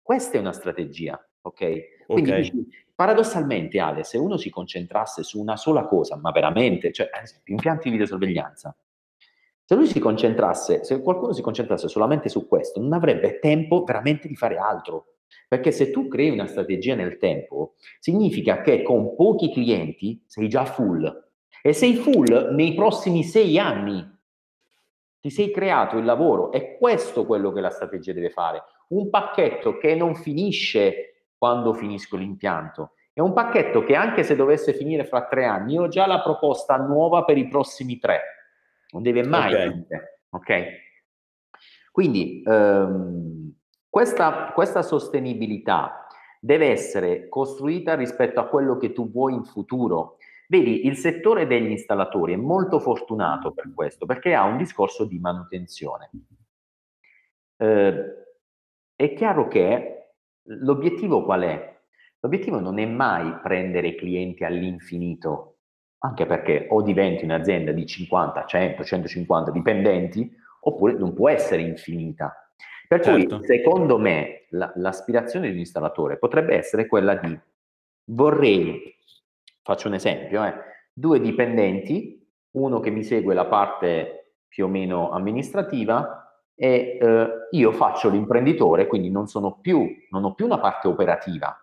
Questa è una strategia, ok? Quindi okay. Dici, paradossalmente, Ale, se uno si concentrasse su una sola cosa, ma veramente, cioè, ad esempio, impianti di videosorveglianza, se lui si concentrasse, se qualcuno si concentrasse solamente su questo, non avrebbe tempo veramente di fare altro. Perché se tu crei una strategia nel tempo, significa che con pochi clienti sei già full. E sei full nei prossimi sei anni. Ti sei creato il lavoro. È questo quello che la strategia deve fare. Un pacchetto che non finisce quando finisco l'impianto. È un pacchetto che anche se dovesse finire fra tre anni, ho già la proposta nuova per i prossimi tre. Non deve mai okay. ok? Quindi ehm, questa, questa sostenibilità deve essere costruita rispetto a quello che tu vuoi in futuro. Vedi, il settore degli installatori è molto fortunato per questo, perché ha un discorso di manutenzione. Eh, è chiaro che l'obiettivo qual è? L'obiettivo non è mai prendere clienti all'infinito, anche perché o diventi un'azienda di 50, 100, 150 dipendenti, oppure non può essere infinita. Per certo. cui, secondo me, la, l'aspirazione di un installatore potrebbe essere quella di vorrei, faccio un esempio, eh, due dipendenti, uno che mi segue la parte più o meno amministrativa e eh, io faccio l'imprenditore, quindi non sono più, non ho più una parte operativa,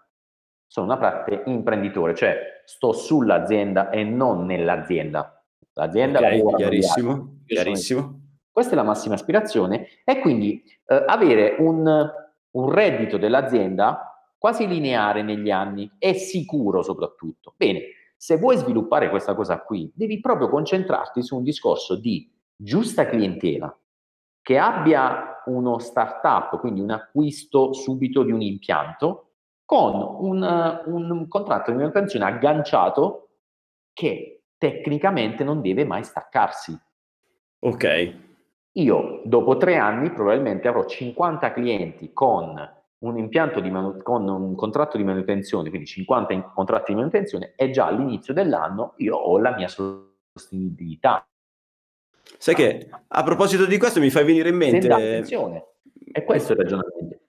sono una parte imprenditore, cioè sto sull'azienda e non nell'azienda. L'azienda okay, lavora chiarissimo, chiarissimo. Questa è la massima aspirazione e quindi eh, avere un, un reddito dell'azienda quasi lineare negli anni e sicuro soprattutto. Bene, se vuoi sviluppare questa cosa qui, devi proprio concentrarti su un discorso di giusta clientela, che abbia uno startup, quindi un acquisto subito di un impianto, con un, un contratto di manutenzione agganciato che tecnicamente non deve mai staccarsi. Ok. Io dopo tre anni probabilmente avrò 50 clienti con un impianto di manu- con un contratto di manutenzione, quindi 50 in- contratti di manutenzione, e già all'inizio dell'anno io ho la mia sostenibilità. Sai che a proposito di questo mi fai venire in mente. Attenzione, è questo il ragionamento.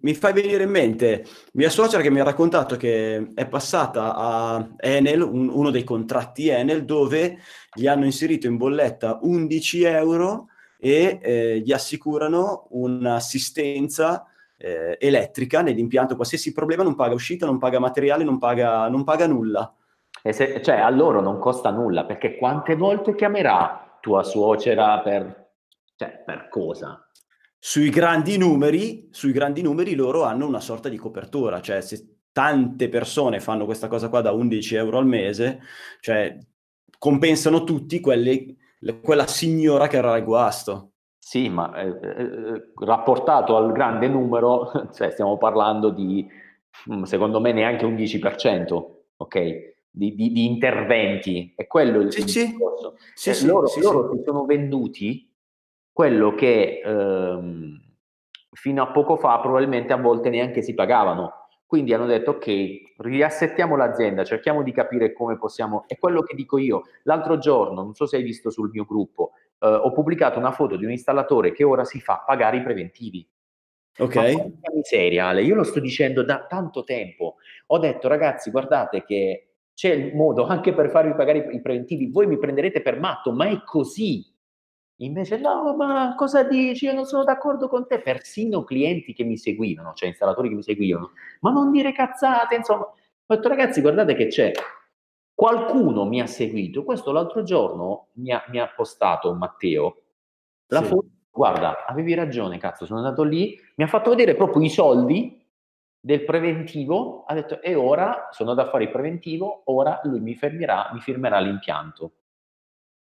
Mi fai venire in mente mia suocera che mi ha raccontato che è passata a Enel, un, uno dei contratti Enel, dove gli hanno inserito in bolletta 11 euro e eh, gli assicurano un'assistenza eh, elettrica nell'impianto. Qualsiasi problema non paga uscita, non paga materiale, non paga, non paga nulla. Se, cioè a loro non costa nulla perché quante volte chiamerà tua suocera per, cioè, per cosa? Sui grandi numeri, sui grandi numeri loro hanno una sorta di copertura, cioè se tante persone fanno questa cosa qua da 11 euro al mese, cioè compensano tutti quelli quella signora che era al guasto. Sì, ma eh, eh, rapportato al grande numero, cioè stiamo parlando di, mm, secondo me, neanche un 10%, ok? Di, di, di interventi. È quello il, sì, il sì. discorso. Sì, loro, sì, loro si sono venduti quello che ehm, fino a poco fa probabilmente a volte neanche si pagavano quindi hanno detto ok, riassettiamo l'azienda, cerchiamo di capire come possiamo, è quello che dico io. L'altro giorno, non so se hai visto sul mio gruppo, eh, ho pubblicato una foto di un installatore che ora si fa pagare i preventivi. Ok. Ma miseria, Ale, io lo sto dicendo da tanto tempo. Ho detto ragazzi, guardate che c'è il modo anche per farvi pagare i preventivi, voi mi prenderete per matto, ma è così. Invece no, ma cosa dici? Io non sono d'accordo con te. Persino clienti che mi seguivano, cioè installatori che mi seguivano, ma non dire cazzate, insomma. Ho detto ragazzi, guardate che c'è. Qualcuno mi ha seguito. Questo l'altro giorno mi ha, mi ha postato Matteo la sì. foto. Guarda, avevi ragione, cazzo, sono andato lì, mi ha fatto vedere proprio i soldi del preventivo, ha detto e ora sono da fare il preventivo, ora lui mi fermerà, mi firmerà l'impianto.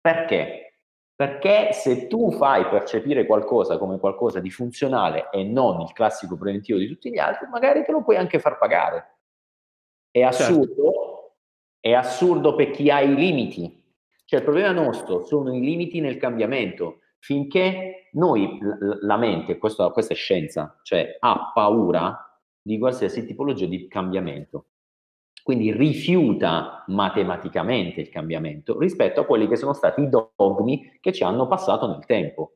Perché? Perché se tu fai percepire qualcosa come qualcosa di funzionale e non il classico preventivo di tutti gli altri, magari te lo puoi anche far pagare. È certo. assurdo, certo. è assurdo per chi ha i limiti. Cioè il problema nostro sono i limiti nel cambiamento. finché noi, la mente, questo, questa è scienza, cioè ha paura di qualsiasi tipologia di cambiamento. Quindi rifiuta matematicamente il cambiamento rispetto a quelli che sono stati i dogmi che ci hanno passato nel tempo.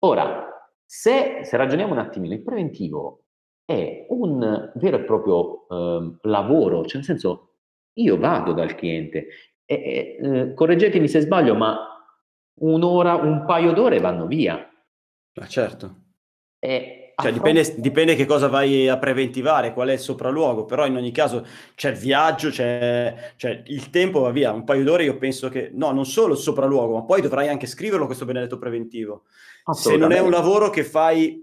Ora, se, se ragioniamo un attimino, il preventivo è un vero e proprio eh, lavoro, cioè nel senso io vado dal cliente e, eh, correggetemi se sbaglio, ma un'ora, un paio d'ore vanno via. Ma certo. E cioè, dipende, dipende, che cosa vai a preventivare, qual è il sopralluogo, però in ogni caso c'è il viaggio, c'è, c'è, il tempo, va via, un paio d'ore io penso che, no, non solo il sopralluogo, ma poi dovrai anche scriverlo questo benedetto preventivo. Se non è un lavoro che fai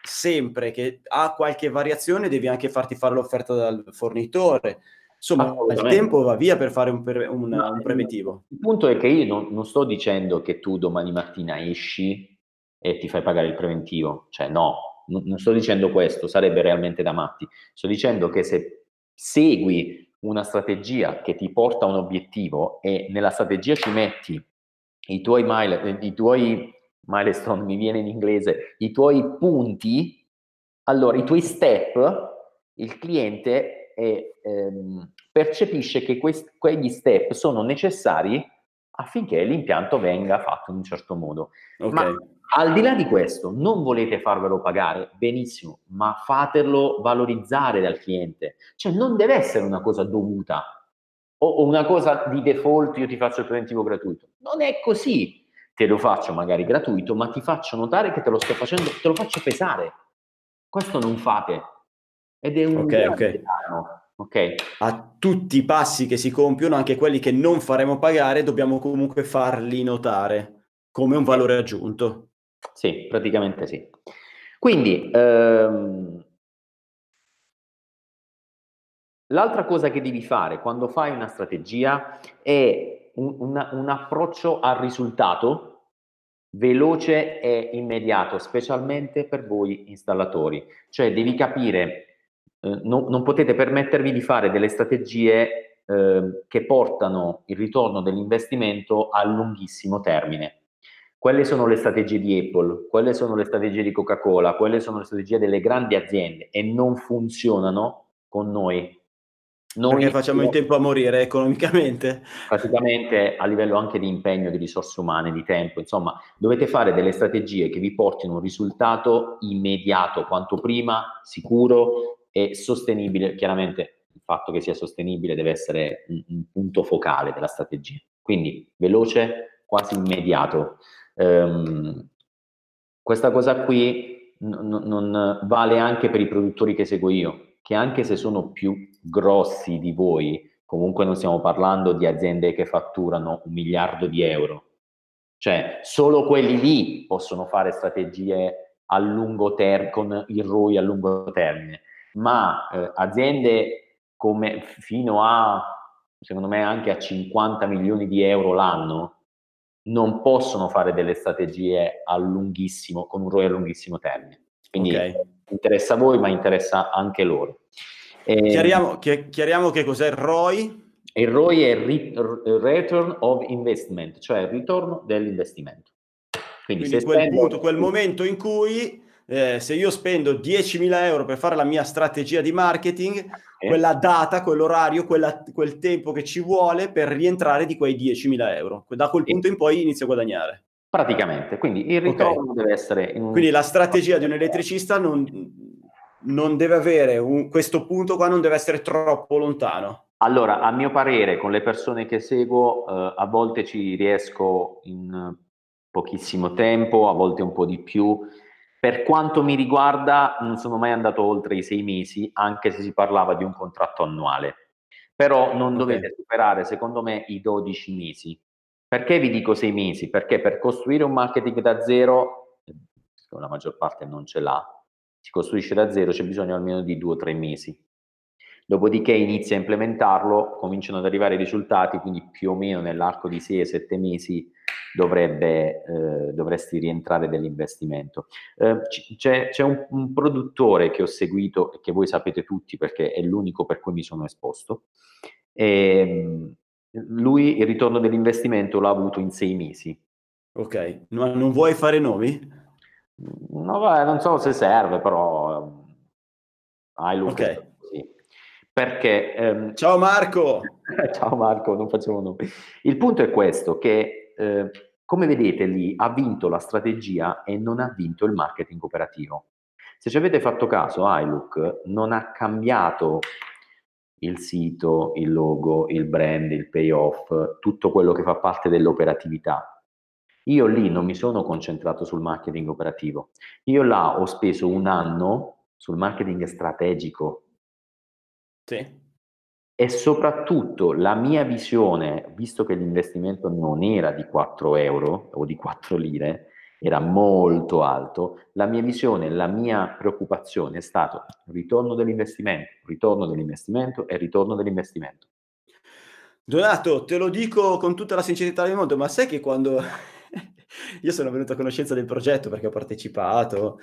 sempre, che ha qualche variazione, devi anche farti fare l'offerta dal fornitore, Insomma, il tempo va via per fare un, pre- un, no, un preventivo. Il punto è che io non, non, sto dicendo che tu domani mattina esci e ti fai pagare il preventivo, cioè no, non, sto dicendo questo, sarebbe realmente da matti. Sto dicendo che se segui una strategia che ti porta a un obiettivo e nella strategia ci metti i tuoi, mile, i tuoi milestone, mi viene in inglese, i tuoi punti, allora i tuoi step, il cliente e ehm, percepisce che quest- quegli step sono necessari affinché l'impianto venga fatto in un certo modo. Okay. Ma al di là di questo, non volete farvelo pagare, benissimo, ma fatelo valorizzare dal cliente. Cioè non deve essere una cosa dovuta o, una cosa di default, io ti faccio il preventivo gratuito. Non è così. Te lo faccio magari gratuito, ma ti faccio notare che te lo sto facendo, te lo faccio pesare. Questo non fate. Ed è un okay, okay. Okay. A tutti i passi che si compiono, anche quelli che non faremo pagare, dobbiamo comunque farli notare come un valore aggiunto. Sì, praticamente sì. Quindi, ehm, l'altra cosa che devi fare quando fai una strategia è un, una, un approccio al risultato veloce e immediato, specialmente per voi installatori. Cioè devi capire eh, non, non, potete permettervi di fare delle strategie eh, che portano il ritorno dell'investimento a lunghissimo termine. Quelle sono le strategie di Apple, quelle sono le strategie di Coca-Cola, quelle sono le strategie delle grandi aziende e non funzionano con noi. Noi Perché facciamo in tempo a morire economicamente. Praticamente a livello anche di impegno, di risorse umane, di tempo, insomma, dovete fare delle strategie che vi portino un risultato immediato, quanto prima, sicuro, e sostenibile, chiaramente il fatto che sia sostenibile deve essere un, un punto focale della strategia. Quindi veloce, quasi immediato. Um, questa cosa qui n- non vale anche per i produttori che seguo io, che anche se sono più grossi di voi, comunque non stiamo parlando di aziende che fatturano un miliardo di euro. Cioè, solo quelli lì possono fare strategie a lungo termine, con il ROI a lungo termine ma eh, aziende come fino a, secondo me, anche a 50 milioni di euro l'anno non possono fare delle strategie a lunghissimo, con un ROI a lunghissimo termine. Quindi okay. interessa a voi, ma interessa anche loro. E, chiariamo, chiariamo che cos'è il ROI? Il ROI è Return of Investment, cioè il ritorno dell'investimento. Quindi, Quindi quel, spendo... punto, quel momento in cui eh, se io spendo 10.000 euro per fare la mia strategia di marketing, eh. quella data, quell'orario, quella, quel tempo che ci vuole per rientrare di quei 10.000 euro. Da quel punto in poi inizio a guadagnare. Praticamente, quindi il ritorno okay. deve essere... In... Quindi la strategia di un elettricista non, non deve avere un, questo punto qua, non deve essere troppo lontano. Allora, a mio parere, con le persone che seguo, eh, a volte ci riesco in pochissimo tempo, a volte un po' di più per quanto mi riguarda, non sono mai andato oltre i sei mesi, anche se si parlava di un contratto annuale. Però non okay. dovete superare, secondo me, i 12 mesi. Perché vi dico sei mesi? Perché per costruire un marketing da zero, la maggior parte non ce l'ha, si costruisce da zero, c'è bisogno almeno di due o tre mesi. Dopodiché inizia a implementarlo, cominciano ad arrivare i risultati, quindi più o meno nell'arco di 6-7 mesi dovrebbe, eh, dovresti rientrare dell'investimento. Eh, c'è, c'è un, un, produttore che ho seguito e che voi sapete tutti perché è l'unico per cui mi sono esposto. E, ehm, lui il ritorno dell'investimento l'ha avuto in sei mesi. Ok, no, non vuoi fare nomi? No, vabbè, non so se serve, però hai look Ok. Perché ehm, Ciao Marco! Ciao Marco, non facciamo nomi. Il punto è questo, che eh, come vedete lì ha vinto la strategia e non ha vinto il marketing operativo. Se ci avete fatto caso, iLook non ha cambiato il sito, il logo, il brand, il payoff, tutto quello che fa parte dell'operatività. Io lì non mi sono concentrato sul marketing operativo. Io là ho speso un anno sul marketing strategico Sì. e soprattutto la mia visione, visto che l'investimento non era di 4 euro o di 4 lire, era molto alto, la mia visione, la mia preoccupazione è stato ritorno dell'investimento, ritorno dell'investimento e ritorno dell'investimento. Donato, te lo dico con tutta la sincerità del mondo, ma sai che quando io sono venuto a conoscenza del progetto perché ho partecipato,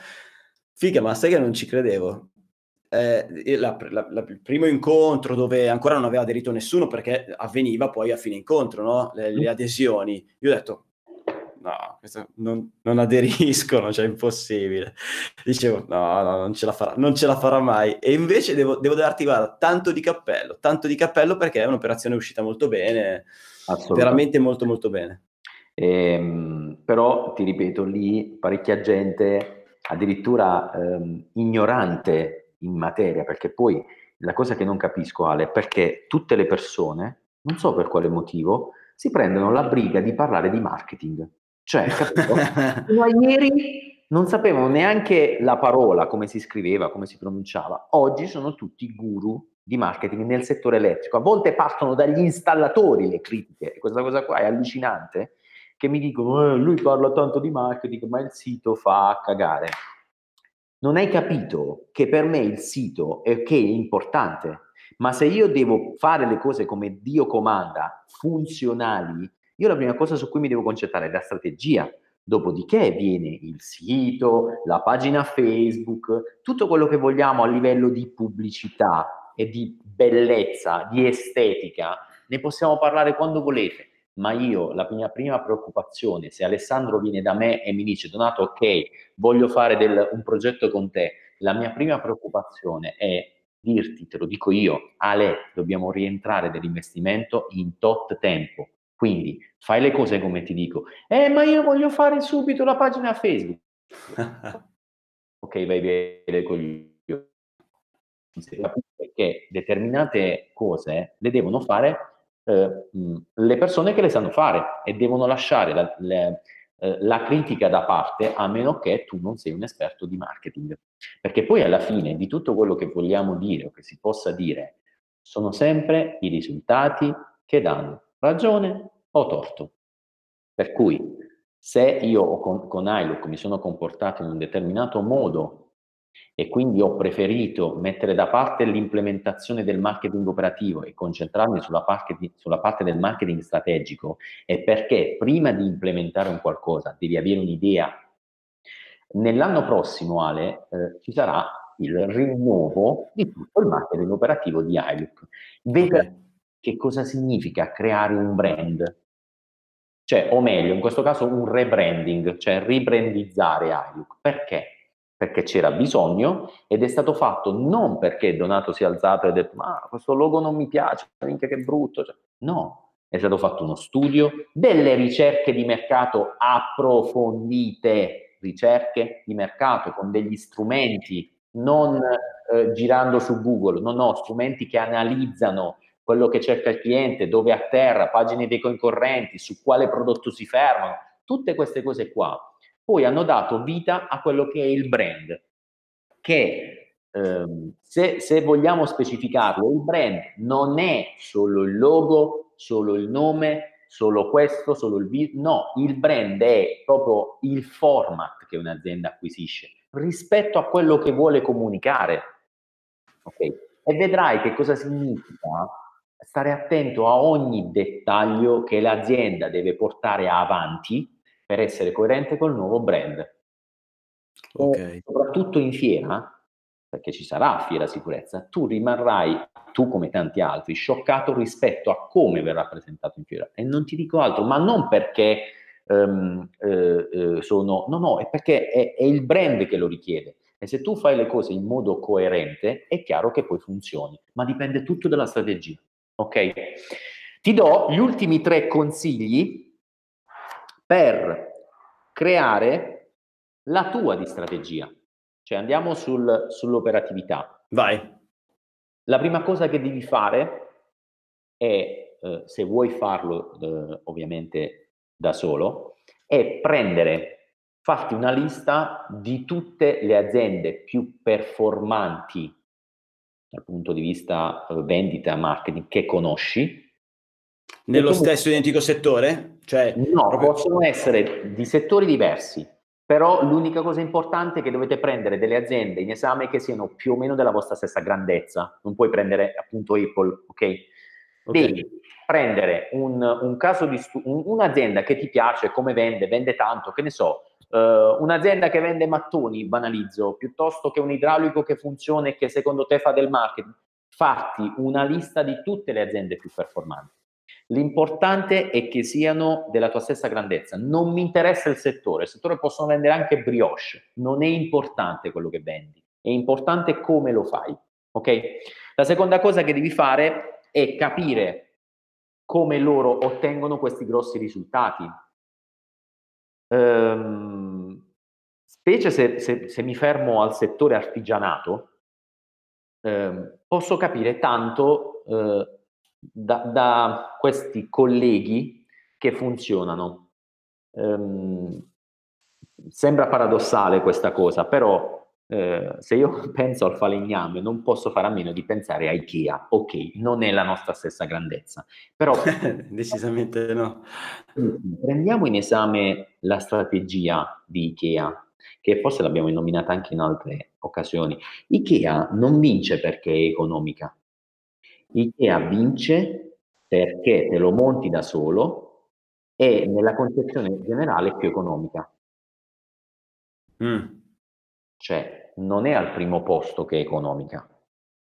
figa, ma sai che non ci credevo. Eh, la- la- la- il primo incontro dove ancora non aveva aderito nessuno perché avveniva poi a fine incontro, no? Le, le adesioni. Io ho detto, no, non, non aderiscono, cioè è impossibile. Dicevo, no, no, non ce la farà, non ce la farà mai. E invece devo, devo darti, guarda, tanto di cappello, tanto di cappello perché è un'operazione uscita molto bene, veramente molto molto bene. Ehm, però ti ripeto, lì parecchia gente addirittura ehm, ignorante in materia, perché poi la cosa che non capisco Ale è perché tutte le persone, non so per quale motivo, si prendono la briga di parlare di marketing. Cioè, capito? Ieri non sapevano neanche la parola, come si scriveva, come si pronunciava. Oggi sono tutti guru di marketing nel settore elettrico. A volte partono dagli installatori le critiche. Questa cosa qua è allucinante, che mi dicono, eh, lui parla tanto di marketing, ma il sito fa cagare. Non hai capito che per me il sito è, è importante, ma se io devo fare le cose come Dio comanda, funzionali, io la prima cosa su cui mi devo concentrare è la strategia. Dopodiché viene il sito, la pagina Facebook, tutto quello che vogliamo a livello di pubblicità e di bellezza, di estetica, ne possiamo parlare quando volete. Ma io, la mia prima preoccupazione, se Alessandro viene da me e mi dice, Donato, ok, voglio fare del, un progetto con te, la mia prima preoccupazione è dirti, te lo dico io, Ale, dobbiamo rientrare dell'investimento in tot tempo. Quindi fai le cose come ti dico. Eh, ma io voglio fare subito la pagina Facebook. ok, vai via con gli che determinate cose le devono fare eh, le persone che le sanno fare e devono lasciare la, le, eh, la critica da parte a meno che tu non sei un esperto di marketing. Perché poi alla fine di tutto quello che vogliamo dire o che si possa dire sono sempre i risultati che danno ragione o torto. Per cui se io con, con iLook mi sono comportato in un determinato modo e quindi ho preferito mettere da parte l'implementazione del marketing operativo e concentrarmi sulla parte, sulla parte del marketing strategico, è perché prima di implementare un qualcosa devi avere un'idea. Nell'anno prossimo, Ale, eh, ci sarà il rinnovo di tutto il marketing operativo di iLook. Vedrai che cosa significa creare un brand, cioè, o meglio, in questo caso un rebranding, cioè ribrandizzare iLook. Perché? Perché c'era bisogno ed è stato fatto non perché Donato si è alzato e ha detto ma questo logo non mi piace, minchia che brutto, cioè, no, è stato fatto uno studio, delle ricerche di mercato approfondite, ricerche di mercato con degli strumenti, non eh, girando su Google, no, no, strumenti che analizzano quello che cerca il cliente, dove atterra, pagine dei concorrenti, su quale prodotto si fermano, tutte queste cose qua poi hanno dato vita a quello che è il brand, che ehm, se, se vogliamo specificarlo, il brand non è solo il logo, solo il nome, solo questo, solo il video, no, il brand è proprio il format che un'azienda acquisisce rispetto a quello che vuole comunicare. Okay? E vedrai che cosa significa stare attento a ogni dettaglio che l'azienda deve portare avanti per essere coerente col nuovo brand. Okay. soprattutto in fiera, perché ci sarà fiera sicurezza, tu rimarrai, tu come tanti altri, scioccato rispetto a come verrà presentato in fiera. E non ti dico altro, ma non perché um, eh, eh, sono... No, no, è perché è, è il brand che lo richiede. E se tu fai le cose in modo coerente, è chiaro che poi funzioni, ma dipende tutto dalla strategia. Ok? Ti do gli ultimi tre consigli per creare la tua di strategia. Cioè andiamo sul, sull'operatività. Vai. La prima cosa che devi fare è, eh, se vuoi farlo eh, ovviamente da solo, è prendere, farti una lista di tutte le aziende più performanti dal punto di vista eh, vendita, marketing che conosci. Nello comunque, stesso identico settore? Cioè, no, proprio... possono essere di settori diversi, però l'unica cosa importante è che dovete prendere delle aziende in esame che siano più o meno della vostra stessa grandezza. Non puoi prendere appunto Apple, ok? okay. Devi prendere un, un caso di stu- un, un'azienda che ti piace, come vende, vende tanto, che ne so, uh, un'azienda che vende mattoni, banalizzo, piuttosto che un idraulico che funziona e che secondo te fa del marketing. Fatti una lista di tutte le aziende più performanti L'importante è che siano della tua stessa grandezza. Non mi interessa il settore, il settore possono vendere anche brioche, non è importante quello che vendi, è importante come lo fai. Ok? La seconda cosa che devi fare è capire come loro ottengono questi grossi risultati. Ehm, specie se, se, se, mi fermo al settore artigianato, ehm, posso capire tanto eh, da, da questi colleghi che funzionano. Um, sembra paradossale questa cosa, però eh, se io penso al falegname non posso fare a meno di pensare a Ikea. Ok, non è la nostra stessa grandezza, però decisamente no. Prendiamo in esame la strategia di Ikea, che forse l'abbiamo nominata anche in altre occasioni. Ikea non vince perché è economica, Ikea vince perché te lo monti da solo e nella concezione generale è più economica. Mm. Cioè, non è al primo posto che è economica,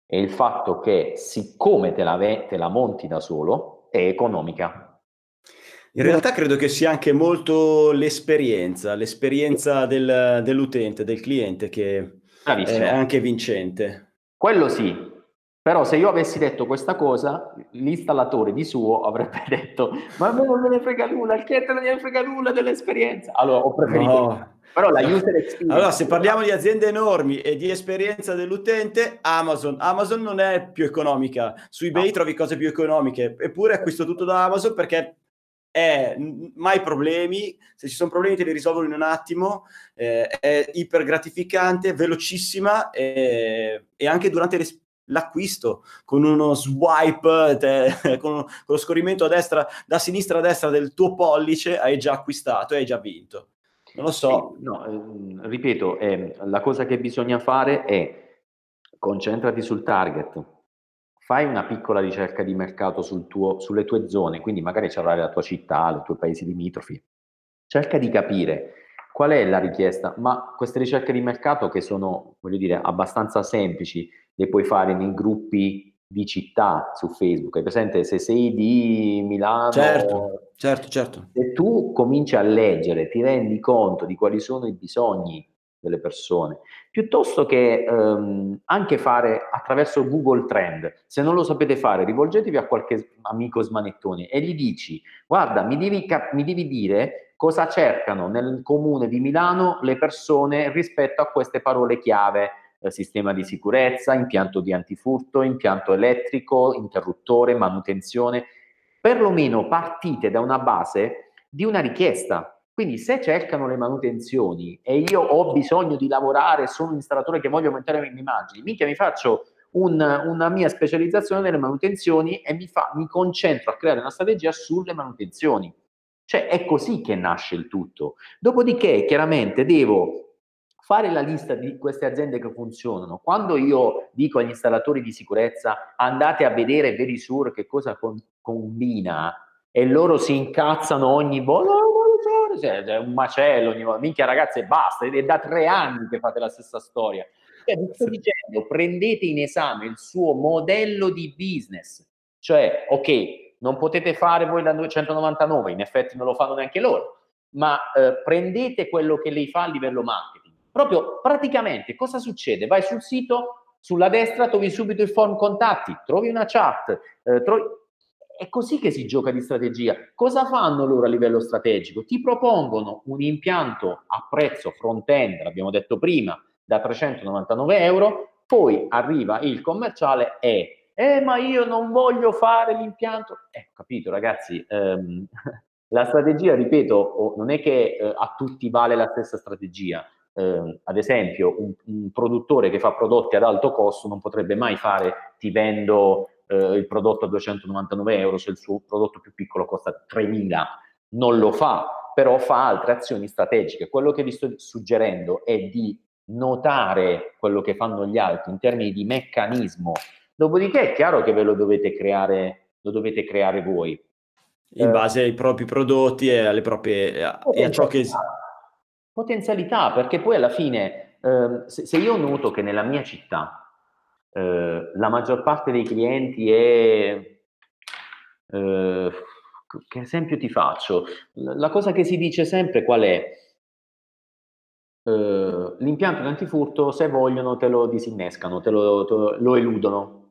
è il fatto che siccome te la, te la monti da solo, è economica. In realtà credo che sia anche molto l'esperienza, l'esperienza del, dell'utente, del cliente che Bravissimo. è anche vincente. Quello sì, però se io avessi detto questa cosa, l'installatore di suo avrebbe detto ma a me non me ne frega nulla, il cliente non ne frega nulla dell'esperienza. Allora ho preferito... No. Però la user experience... Allora se parliamo di aziende enormi e di esperienza dell'utente, Amazon. Amazon non è più economica. Su eBay no. trovi cose più economiche. Eppure acquisto tutto da Amazon perché è mai problemi, se ci sono problemi te li risolvono in un attimo, eh, è iper gratificante, velocissima e, e anche durante l'esperienza l'acquisto con uno swipe, te, con, con, lo scorrimento a destra, da sinistra a destra del tuo pollice, hai già acquistato e hai già vinto. Non lo so. Sì, no, eh, ripeto, eh, la cosa che bisogna fare è concentrati sul target, fai una piccola ricerca di mercato sul tuo, sulle tue zone, quindi magari ci avrai la tua città, i tuoi paesi limitrofi. Cerca di capire qual è la richiesta, ma queste ricerche di mercato che sono, voglio dire, abbastanza semplici, le puoi fare nei gruppi di città su Facebook. Hai presente se sei di Milano? Certo, certo, certo. Se tu cominci a leggere, ti rendi conto di quali sono i bisogni delle persone, piuttosto che ehm, anche fare attraverso Google Trend. Se non lo sapete fare, rivolgetevi a qualche amico smanettone e gli dici: Guarda, mi devi, cap- mi devi dire cosa cercano nel comune di Milano le persone rispetto a queste parole chiave eh, sistema di sicurezza, impianto di antifurto, impianto elettrico, interruttore, manutenzione. Perlomeno partite da una base di una richiesta. Quindi se cercano le manutenzioni e io ho bisogno di lavorare, sono un installatore che voglio aumentare le mie immagini, mica mi faccio un, una mia specializzazione nelle manutenzioni e mi, fa, mi concentro a creare una strategia sulle manutenzioni. Cioè è così che nasce il tutto. Dopodiché chiaramente devo fare la lista di queste aziende che funzionano. Quando io dico agli installatori di sicurezza andate a vedere Verisur che cosa con, combina e loro si incazzano ogni volta, no, so, è un macello ogni volta, minchia ragazzi basta, è da tre anni che fate la stessa storia. Cioè, vi sto dicendo, prendete in esame il suo modello di business, cioè, ok, non potete fare voi da 299, in effetti non lo fanno neanche loro, ma eh, prendete quello che lei fa a livello marketing. Proprio praticamente cosa succede? Vai sul sito, sulla destra trovi subito il form contatti, trovi una chat, eh, trovi... È così che si gioca di strategia. Cosa fanno loro a livello strategico? Ti propongono un impianto a prezzo front-end, l'abbiamo detto prima, da 399 euro, poi arriva il commerciale e eh ma io non voglio fare l'impianto. Eh, capito ragazzi, ehm, la strategia, ripeto, non è che eh, a tutti vale la stessa strategia. Eh, ad esempio, un, un, produttore che fa prodotti ad alto costo non potrebbe mai fare ti vendo eh, il prodotto a 299 euro se il suo prodotto più piccolo costa 3000. Non lo fa, però fa altre azioni strategiche. Quello che vi sto suggerendo è di notare quello che fanno gli altri in termini di meccanismo. Dopodiché è chiaro che ve lo dovete creare, lo dovete creare voi. In eh, base ai propri prodotti e alle proprie e a ciò che potenzialità, perché poi alla fine eh, se, se, io noto che nella mia città eh, la maggior parte dei clienti è eh, che esempio ti faccio? La cosa che si dice sempre qual è? Uh, l'impianto di antifurto, se vogliono, te lo disinnescano, te lo, te lo eludono.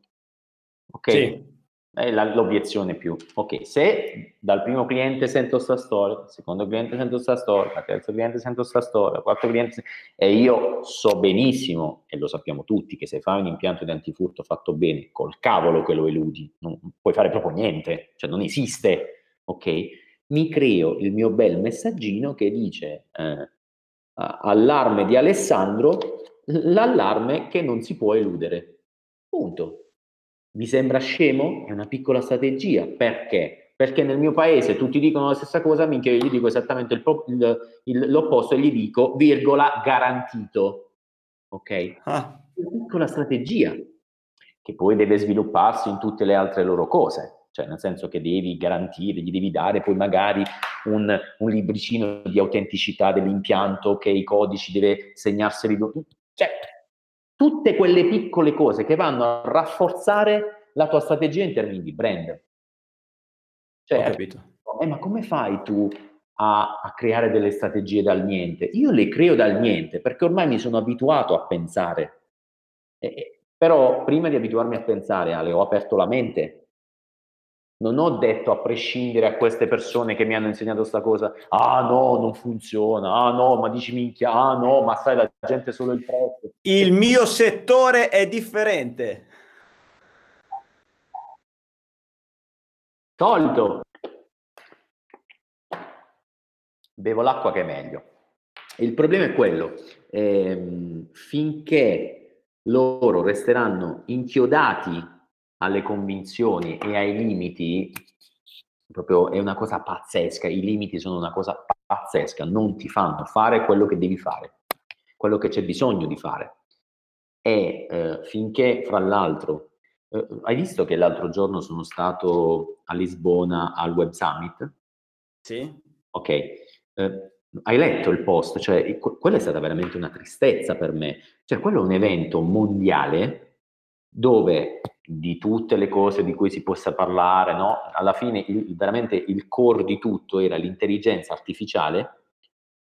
Ok? Sì. È la, l'obiezione più. Ok, se dal primo cliente sento sta storia, dal secondo cliente sento sta storia, dal terzo cliente sento sta storia, dal quarto cliente e io so benissimo, e lo sappiamo tutti, che se fai un impianto di antifurto fatto bene, col cavolo che lo eludi, non puoi fare proprio niente, cioè non esiste, ok? Mi creo il mio bel messaggino che dice eh, allarme di Alessandro, l'allarme che non si può eludere. Punto. Vi sembra scemo? È una piccola strategia. Perché? Perché nel mio paese tutti dicono la stessa cosa, minchia io gli dico esattamente il, il, il, l'opposto e gli dico, virgola, garantito. Ok? Ah. Una piccola strategia che poi deve svilupparsi in tutte le altre loro cose cioè nel senso che devi garantire, gli devi dare poi magari un, un libricino di autenticità dell'impianto che i codici deve segnarseli, cioè tutte quelle piccole cose che vanno a rafforzare la tua strategia in termini di brand. Cioè, Ho capito. Eh, ma come fai tu a, a, creare delle strategie dal niente? Io le creo dal niente perché ormai mi sono abituato a pensare. Eh, però prima di abituarmi a pensare, Ale, ho aperto la mente non ho detto a prescindere a queste persone che mi hanno insegnato questa cosa, ah no, non funziona, ah no, ma dici minchia, ah no, ma sai la gente solo il prezzo. Il mio settore è differente. Tolto. Bevo l'acqua che è meglio. Il problema è quello, ehm, finché loro resteranno inchiodati alle convinzioni e ai limiti, proprio è una cosa pazzesca, i limiti sono una cosa pazzesca, non ti fanno fare quello che devi fare, quello che c'è bisogno di fare. E eh, finché, fra l'altro, eh, hai visto che l'altro giorno sono stato a Lisbona al Web Summit? Sì. Ok. Eh, hai letto il post, cioè quella è stata veramente una tristezza per me. Cioè, quello è un evento mondiale dove di tutte le cose di cui si possa parlare, no? alla fine il, veramente il core di tutto era l'intelligenza artificiale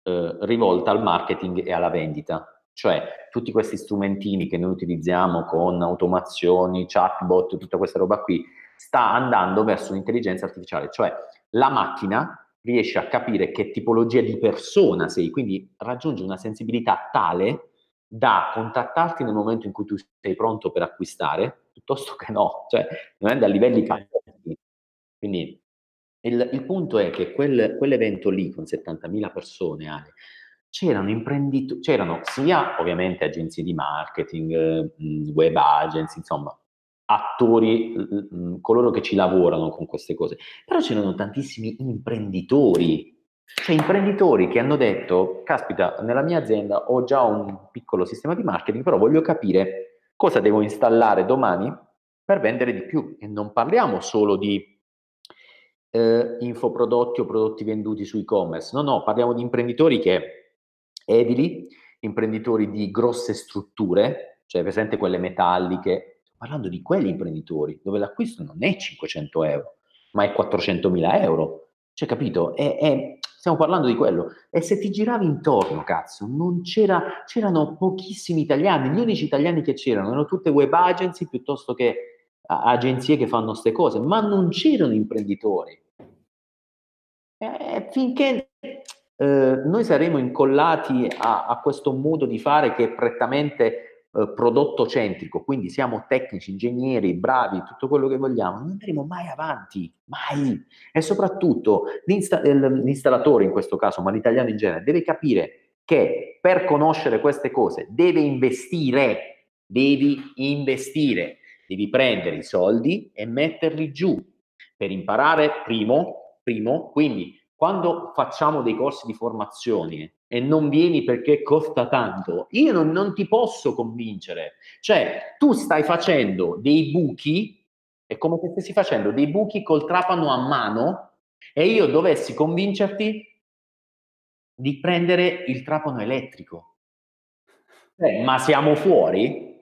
eh, rivolta al marketing e alla vendita, cioè tutti questi strumentini che noi utilizziamo con automazioni, chatbot, tutta questa roba qui, sta andando verso l'intelligenza artificiale, cioè la macchina riesce a capire che tipologia di persona sei, quindi raggiunge una sensibilità tale da contattarti nel momento in cui tu sei pronto per acquistare, piuttosto che no, cioè non è da livelli pazzeschi. Quindi il, il, punto è che quel, quell'evento lì con 70.000 persone, Ale, c'erano imprenditori, c'erano sia ovviamente agenzie di marketing, web agency, insomma, attori, coloro che ci lavorano con queste cose, però c'erano tantissimi imprenditori, cioè imprenditori che hanno detto, caspita, nella mia azienda ho già un piccolo sistema di marketing, però voglio capire cosa devo installare domani per vendere di più. E non parliamo solo di eh, infoprodotti o prodotti venduti su e-commerce, no, no, parliamo di imprenditori che edili, imprenditori di grosse strutture, cioè presente quelle metalliche, sto parlando di quegli imprenditori dove l'acquisto non è 500 euro, ma è 400 mila euro. Cioè, capito? È, è, Stiamo parlando di quello. E se ti giravi intorno, cazzo, non c'era, c'erano pochissimi italiani. Gli unici italiani che c'erano erano tutte web agency piuttosto che agenzie che fanno queste cose, ma non c'erano imprenditori. E finché eh, noi saremo incollati a, a, questo modo di fare che è prettamente eh, prodotto centrico, quindi siamo tecnici, ingegneri, bravi, tutto quello che vogliamo, non andremo mai avanti, mai. E soprattutto l'insta- l'installatore in questo caso, ma l'italiano in genere, deve capire che per conoscere queste cose deve investire, devi investire, devi prendere i soldi e metterli giù per imparare primo, primo, quindi quando facciamo dei corsi di formazione e non vieni perché costa tanto, io non, non ti posso convincere. Cioè, tu stai facendo dei buchi, è come se stessi facendo dei buchi col trapano a mano e io dovessi convincerti di prendere il trapano elettrico. Eh, ma siamo fuori?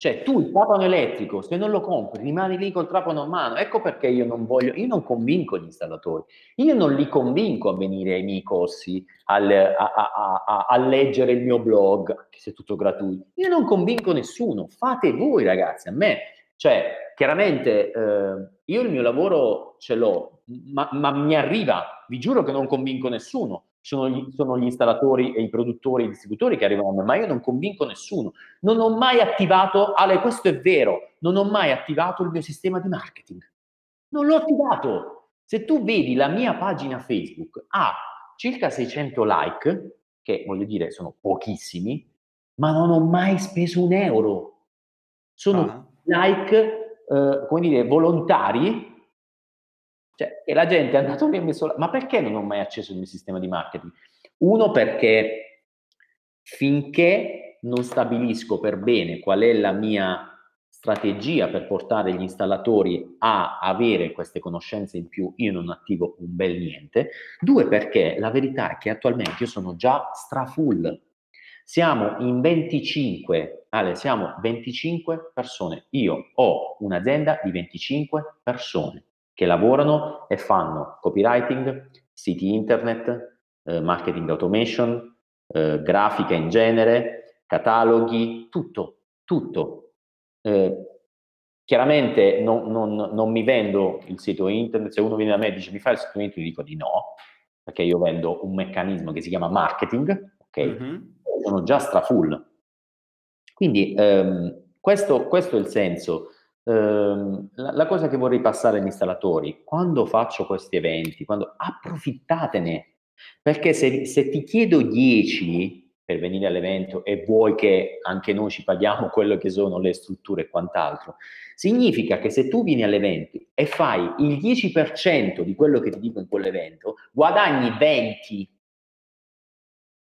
Cioè, tu il trapano elettrico, se non lo compri, rimani lì col trapano a mano. Ecco perché io non voglio, io non convinco gli installatori, io non li convinco a venire ai miei corsi, al, a, a, a, a, leggere il mio blog, che sia tutto gratuito. Io non convinco nessuno, fate voi ragazzi, a me. Cioè, chiaramente eh, io il mio lavoro ce l'ho, ma, ma mi arriva, vi giuro che non convinco nessuno sono gli, sono gli installatori e i produttori e i distributori che arrivano a me, ma io non convinco nessuno. Non ho mai attivato, Ale, questo è vero, non ho mai attivato il mio sistema di marketing. Non l'ho attivato. Se tu vedi la mia pagina Facebook ha circa 600 like, che voglio dire sono pochissimi, ma non ho mai speso un euro. Sono ah. like, eh, come dire, volontari cioè, e la gente è andata lì e messo... Ma perché non ho mai acceso il mio sistema di marketing? Uno, perché finché non stabilisco per bene qual è la mia strategia per portare gli installatori a avere queste conoscenze in più, io non attivo un bel niente. Due, perché la verità è che attualmente io sono già strafull. Siamo in 25, Ale, siamo 25 persone. Io ho un'azienda di 25 persone che lavorano e fanno copywriting, siti internet, eh, marketing automation, eh, grafica in genere, cataloghi, tutto, tutto. Eh, chiaramente non, non, non, mi vendo il sito internet, se uno viene da me e dice mi fai il sito internet, io dico di no, perché io vendo un meccanismo che si chiama marketing, ok? Mm-hmm. Sono già strafull. Quindi ehm, questo, questo è il senso. Ehm, la, cosa che vorrei passare agli installatori, quando faccio questi eventi, quando approfittatene, perché se, se ti chiedo 10 per venire all'evento e vuoi che anche noi ci paghiamo quello che sono le strutture e quant'altro, significa che se tu vieni all'evento e fai il 10% di quello che ti dico in quell'evento, guadagni 20.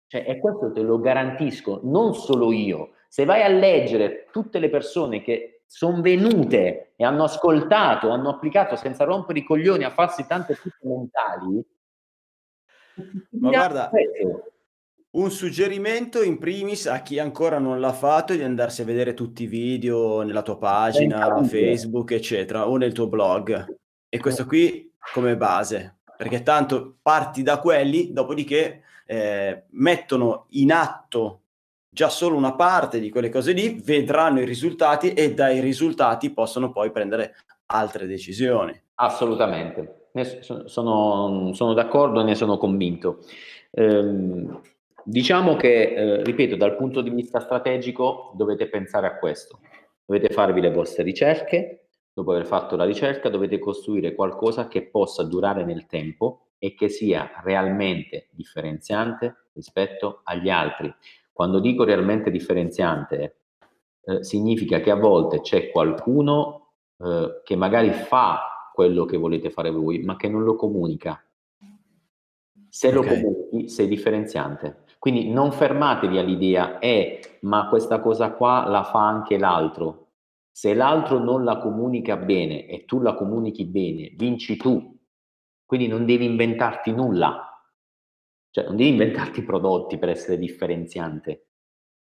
Cioè, e questo te lo garantisco, non solo io. Se vai a leggere tutte le persone che sono venute e hanno ascoltato, hanno applicato senza rompere i coglioni a farsi tante pippe mentali. Ma guarda, un suggerimento in primis a chi ancora non l'ha fatto è di andarsi a vedere tutti i video nella tua pagina, Facebook, eccetera, o nel tuo blog. E questo qui come base, perché tanto parti da quelli, dopodiché eh, mettono in atto già solo una parte di quelle cose lì, vedranno i risultati e dai risultati possono poi prendere altre decisioni. Assolutamente, sono, sono d'accordo e ne sono convinto. Ehm, diciamo che, eh, ripeto, dal punto di vista strategico dovete pensare a questo, dovete farvi le vostre ricerche, dopo aver fatto la ricerca dovete costruire qualcosa che possa durare nel tempo e che sia realmente differenziante rispetto agli altri. Quando dico realmente differenziante, eh, significa che a volte c'è qualcuno eh, che magari fa quello che volete fare voi, ma che non lo comunica. Se okay. lo comunichi, sei differenziante. Quindi non fermatevi all'idea, eh, ma questa cosa qua la fa anche l'altro. Se l'altro non la comunica bene e tu la comunichi bene, vinci tu. Quindi non devi inventarti nulla cioè, non devi inventarti prodotti per essere differenziante.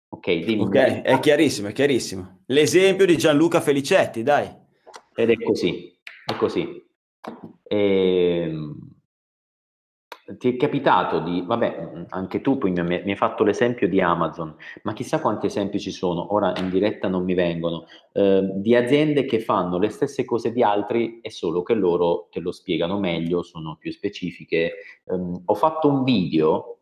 Ok, okay è chiarissimo, è chiarissimo. L'esempio di Gianluca Felicetti, dai. Ed è così, è così. Ehm, ti è capitato di, vabbè, anche tu poi mi, mi, hai fatto l'esempio di Amazon, ma chissà quanti esempi ci sono, ora in diretta non mi vengono, eh, di aziende che fanno le stesse cose di altri e solo che loro te lo spiegano meglio, sono più specifiche. Um, ho fatto un video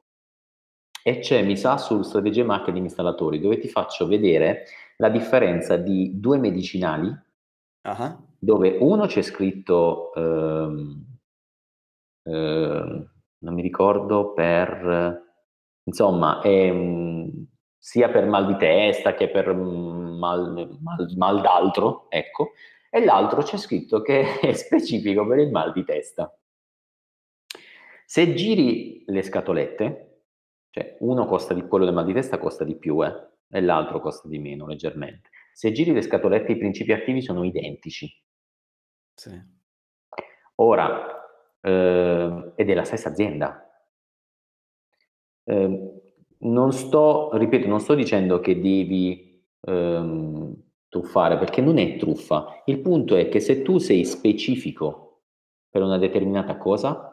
e c'è, mi sa, su strategie marketing installatori, dove ti faccio vedere la differenza di due medicinali, uh-huh. dove uno c'è scritto... Um, Ehm, non mi ricordo per, insomma, è, sia per mal di testa che per mal, mal, mal d'altro, ecco, e l'altro c'è scritto che è specifico per il mal di testa. Se giri le scatolette, cioè uno costa di quello del mal di testa costa di più, eh, e l'altro costa di meno leggermente. Se giri le scatolette i principi attivi sono identici. Sì. Ora, eh, è la stessa azienda. Eh, non sto, ripeto, non sto dicendo che devi ehm, truffare, perché non è truffa. Il punto è che se tu sei specifico per una determinata cosa,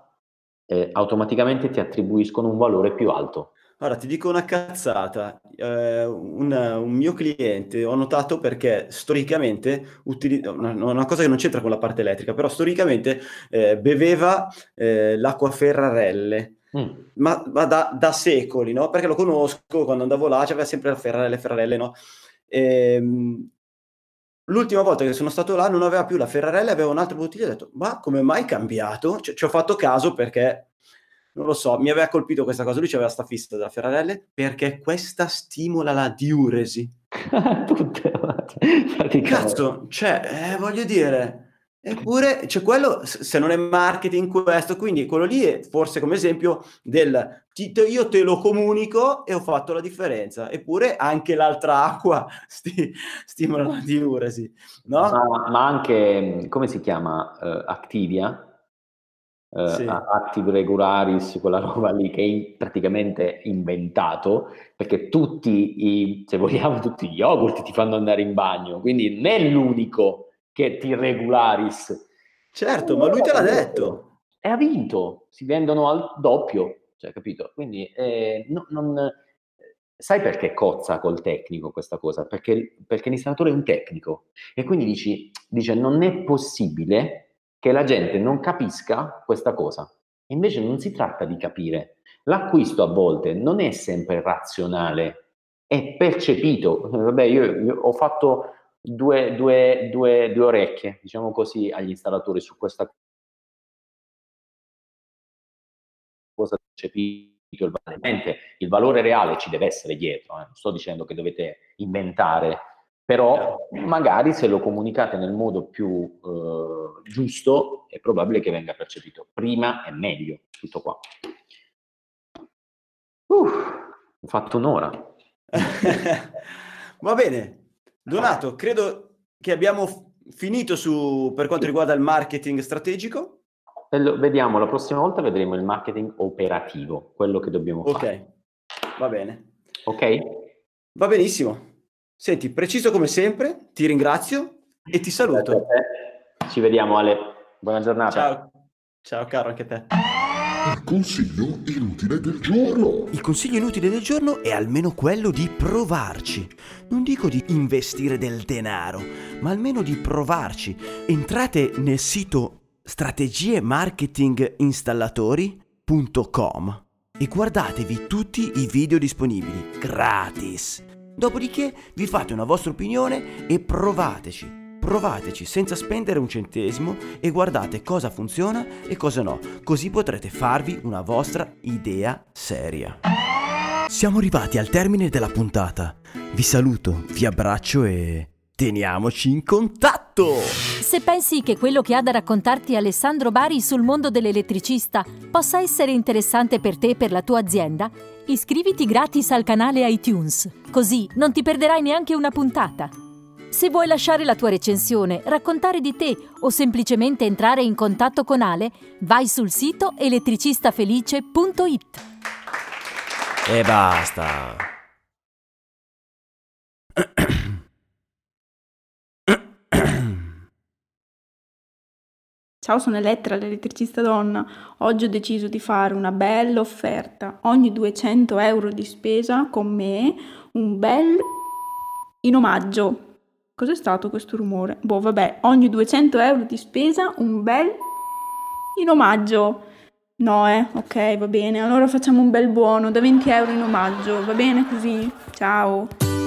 eh, automaticamente ti attribuiscono un valore più alto. Ora ti dico una cazzata, eh, un, un, mio cliente ho notato perché storicamente, utili- una, una, cosa che non c'entra con la parte elettrica, però storicamente eh, beveva eh, l'acqua Ferrarelle, mm. ma, ma da, da, secoli, no? Perché lo conosco, quando andavo là c'aveva sempre la Ferrarelle, Ferrarelle, no? Ehm, L'ultima volta che sono stato là non aveva più la Ferrarelle, aveva un'altra bottiglia e ho detto, ma come mai cambiato? C- ci ho fatto caso perché non lo so, mi aveva colpito questa cosa, lui aveva sta fissa della Ferrarelle perché questa stimola la diuresi. Tutte, Cazzo, cioè, eh, voglio dire, eppure, c'è quello, se non è marketing questo, quindi quello lì è forse come esempio del io te lo comunico e ho fatto la differenza, eppure anche l'altra acqua sti, stimola la diuresi, no? Ma, ma, anche, come si chiama, uh, Activia, eh, sì. Active Regularis, quella roba lì che è praticamente inventato, perché tutti i, se vogliamo, tutti gli yogurt ti fanno andare in bagno, quindi non è l'unico che ti regularis. Certo, ma lui te l'ha detto. E ha vinto, si vendono al doppio, cioè, capito? Quindi eh, no, non... Sai perché cozza col tecnico questa cosa? Perché, perché l'installatore è un tecnico e quindi dici, dice non è possibile che la gente non capisca questa cosa. Invece non si tratta di capire. L'acquisto a volte non è sempre razionale, è percepito. Vabbè, io, io ho fatto due, due, due, due orecchie, diciamo così, agli installatori su questa cosa percepito il valore. Il valore reale ci deve essere dietro, eh. non sto dicendo che dovete inventare però magari se lo comunicate nel modo più eh, giusto è probabile che venga percepito. Prima è meglio, tutto qua. Uh, ho fatto un'ora. Va bene, Donato, credo che abbiamo finito su, per quanto riguarda il marketing strategico. Vediamo, la prossima volta vedremo il marketing operativo, quello che dobbiamo fare. Ok, va bene. Ok? Va benissimo. Senti, preciso come sempre, ti ringrazio e ti saluto. Ci vediamo Ale, buona giornata. Ciao, ciao caro, anche te. Il consiglio inutile del giorno. Il consiglio inutile del giorno è almeno quello di provarci. Non dico di investire del denaro, ma almeno di provarci. Entrate nel sito strategiemarketinginstallatori.com e guardatevi tutti i video disponibili gratis Dopodiché vi fate una vostra opinione e provateci. Provateci senza spendere un centesimo e guardate cosa funziona e cosa no, così potrete farvi una vostra idea seria. Siamo arrivati al termine della puntata. Vi saluto, vi abbraccio e teniamoci in contatto! Se pensi che quello che ha da raccontarti Alessandro Bari sul mondo dell'elettricista possa essere interessante per te e per la tua azienda, iscriviti gratis al canale iTunes, così non ti perderai neanche una puntata. Se vuoi lasciare la tua recensione, raccontare di te o semplicemente entrare in contatto con Ale, vai sul sito elettricistafelice.it. E basta. Ciao, sono Elettra, l'elettricista donna. Oggi ho deciso di fare una bella offerta. Ogni 200 euro di spesa con me, un bel in omaggio. Cos'è stato questo rumore? Boh, vabbè, ogni 200 euro di spesa, un bel in omaggio. No, eh, ok, va bene. Allora facciamo un bel buono da 20 euro in omaggio. Va bene così? Ciao.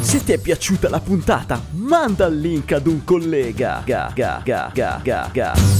Se ti è piaciuta la puntata, manda il link ad un collega. Ga, ga, ga, ga, ga, ga.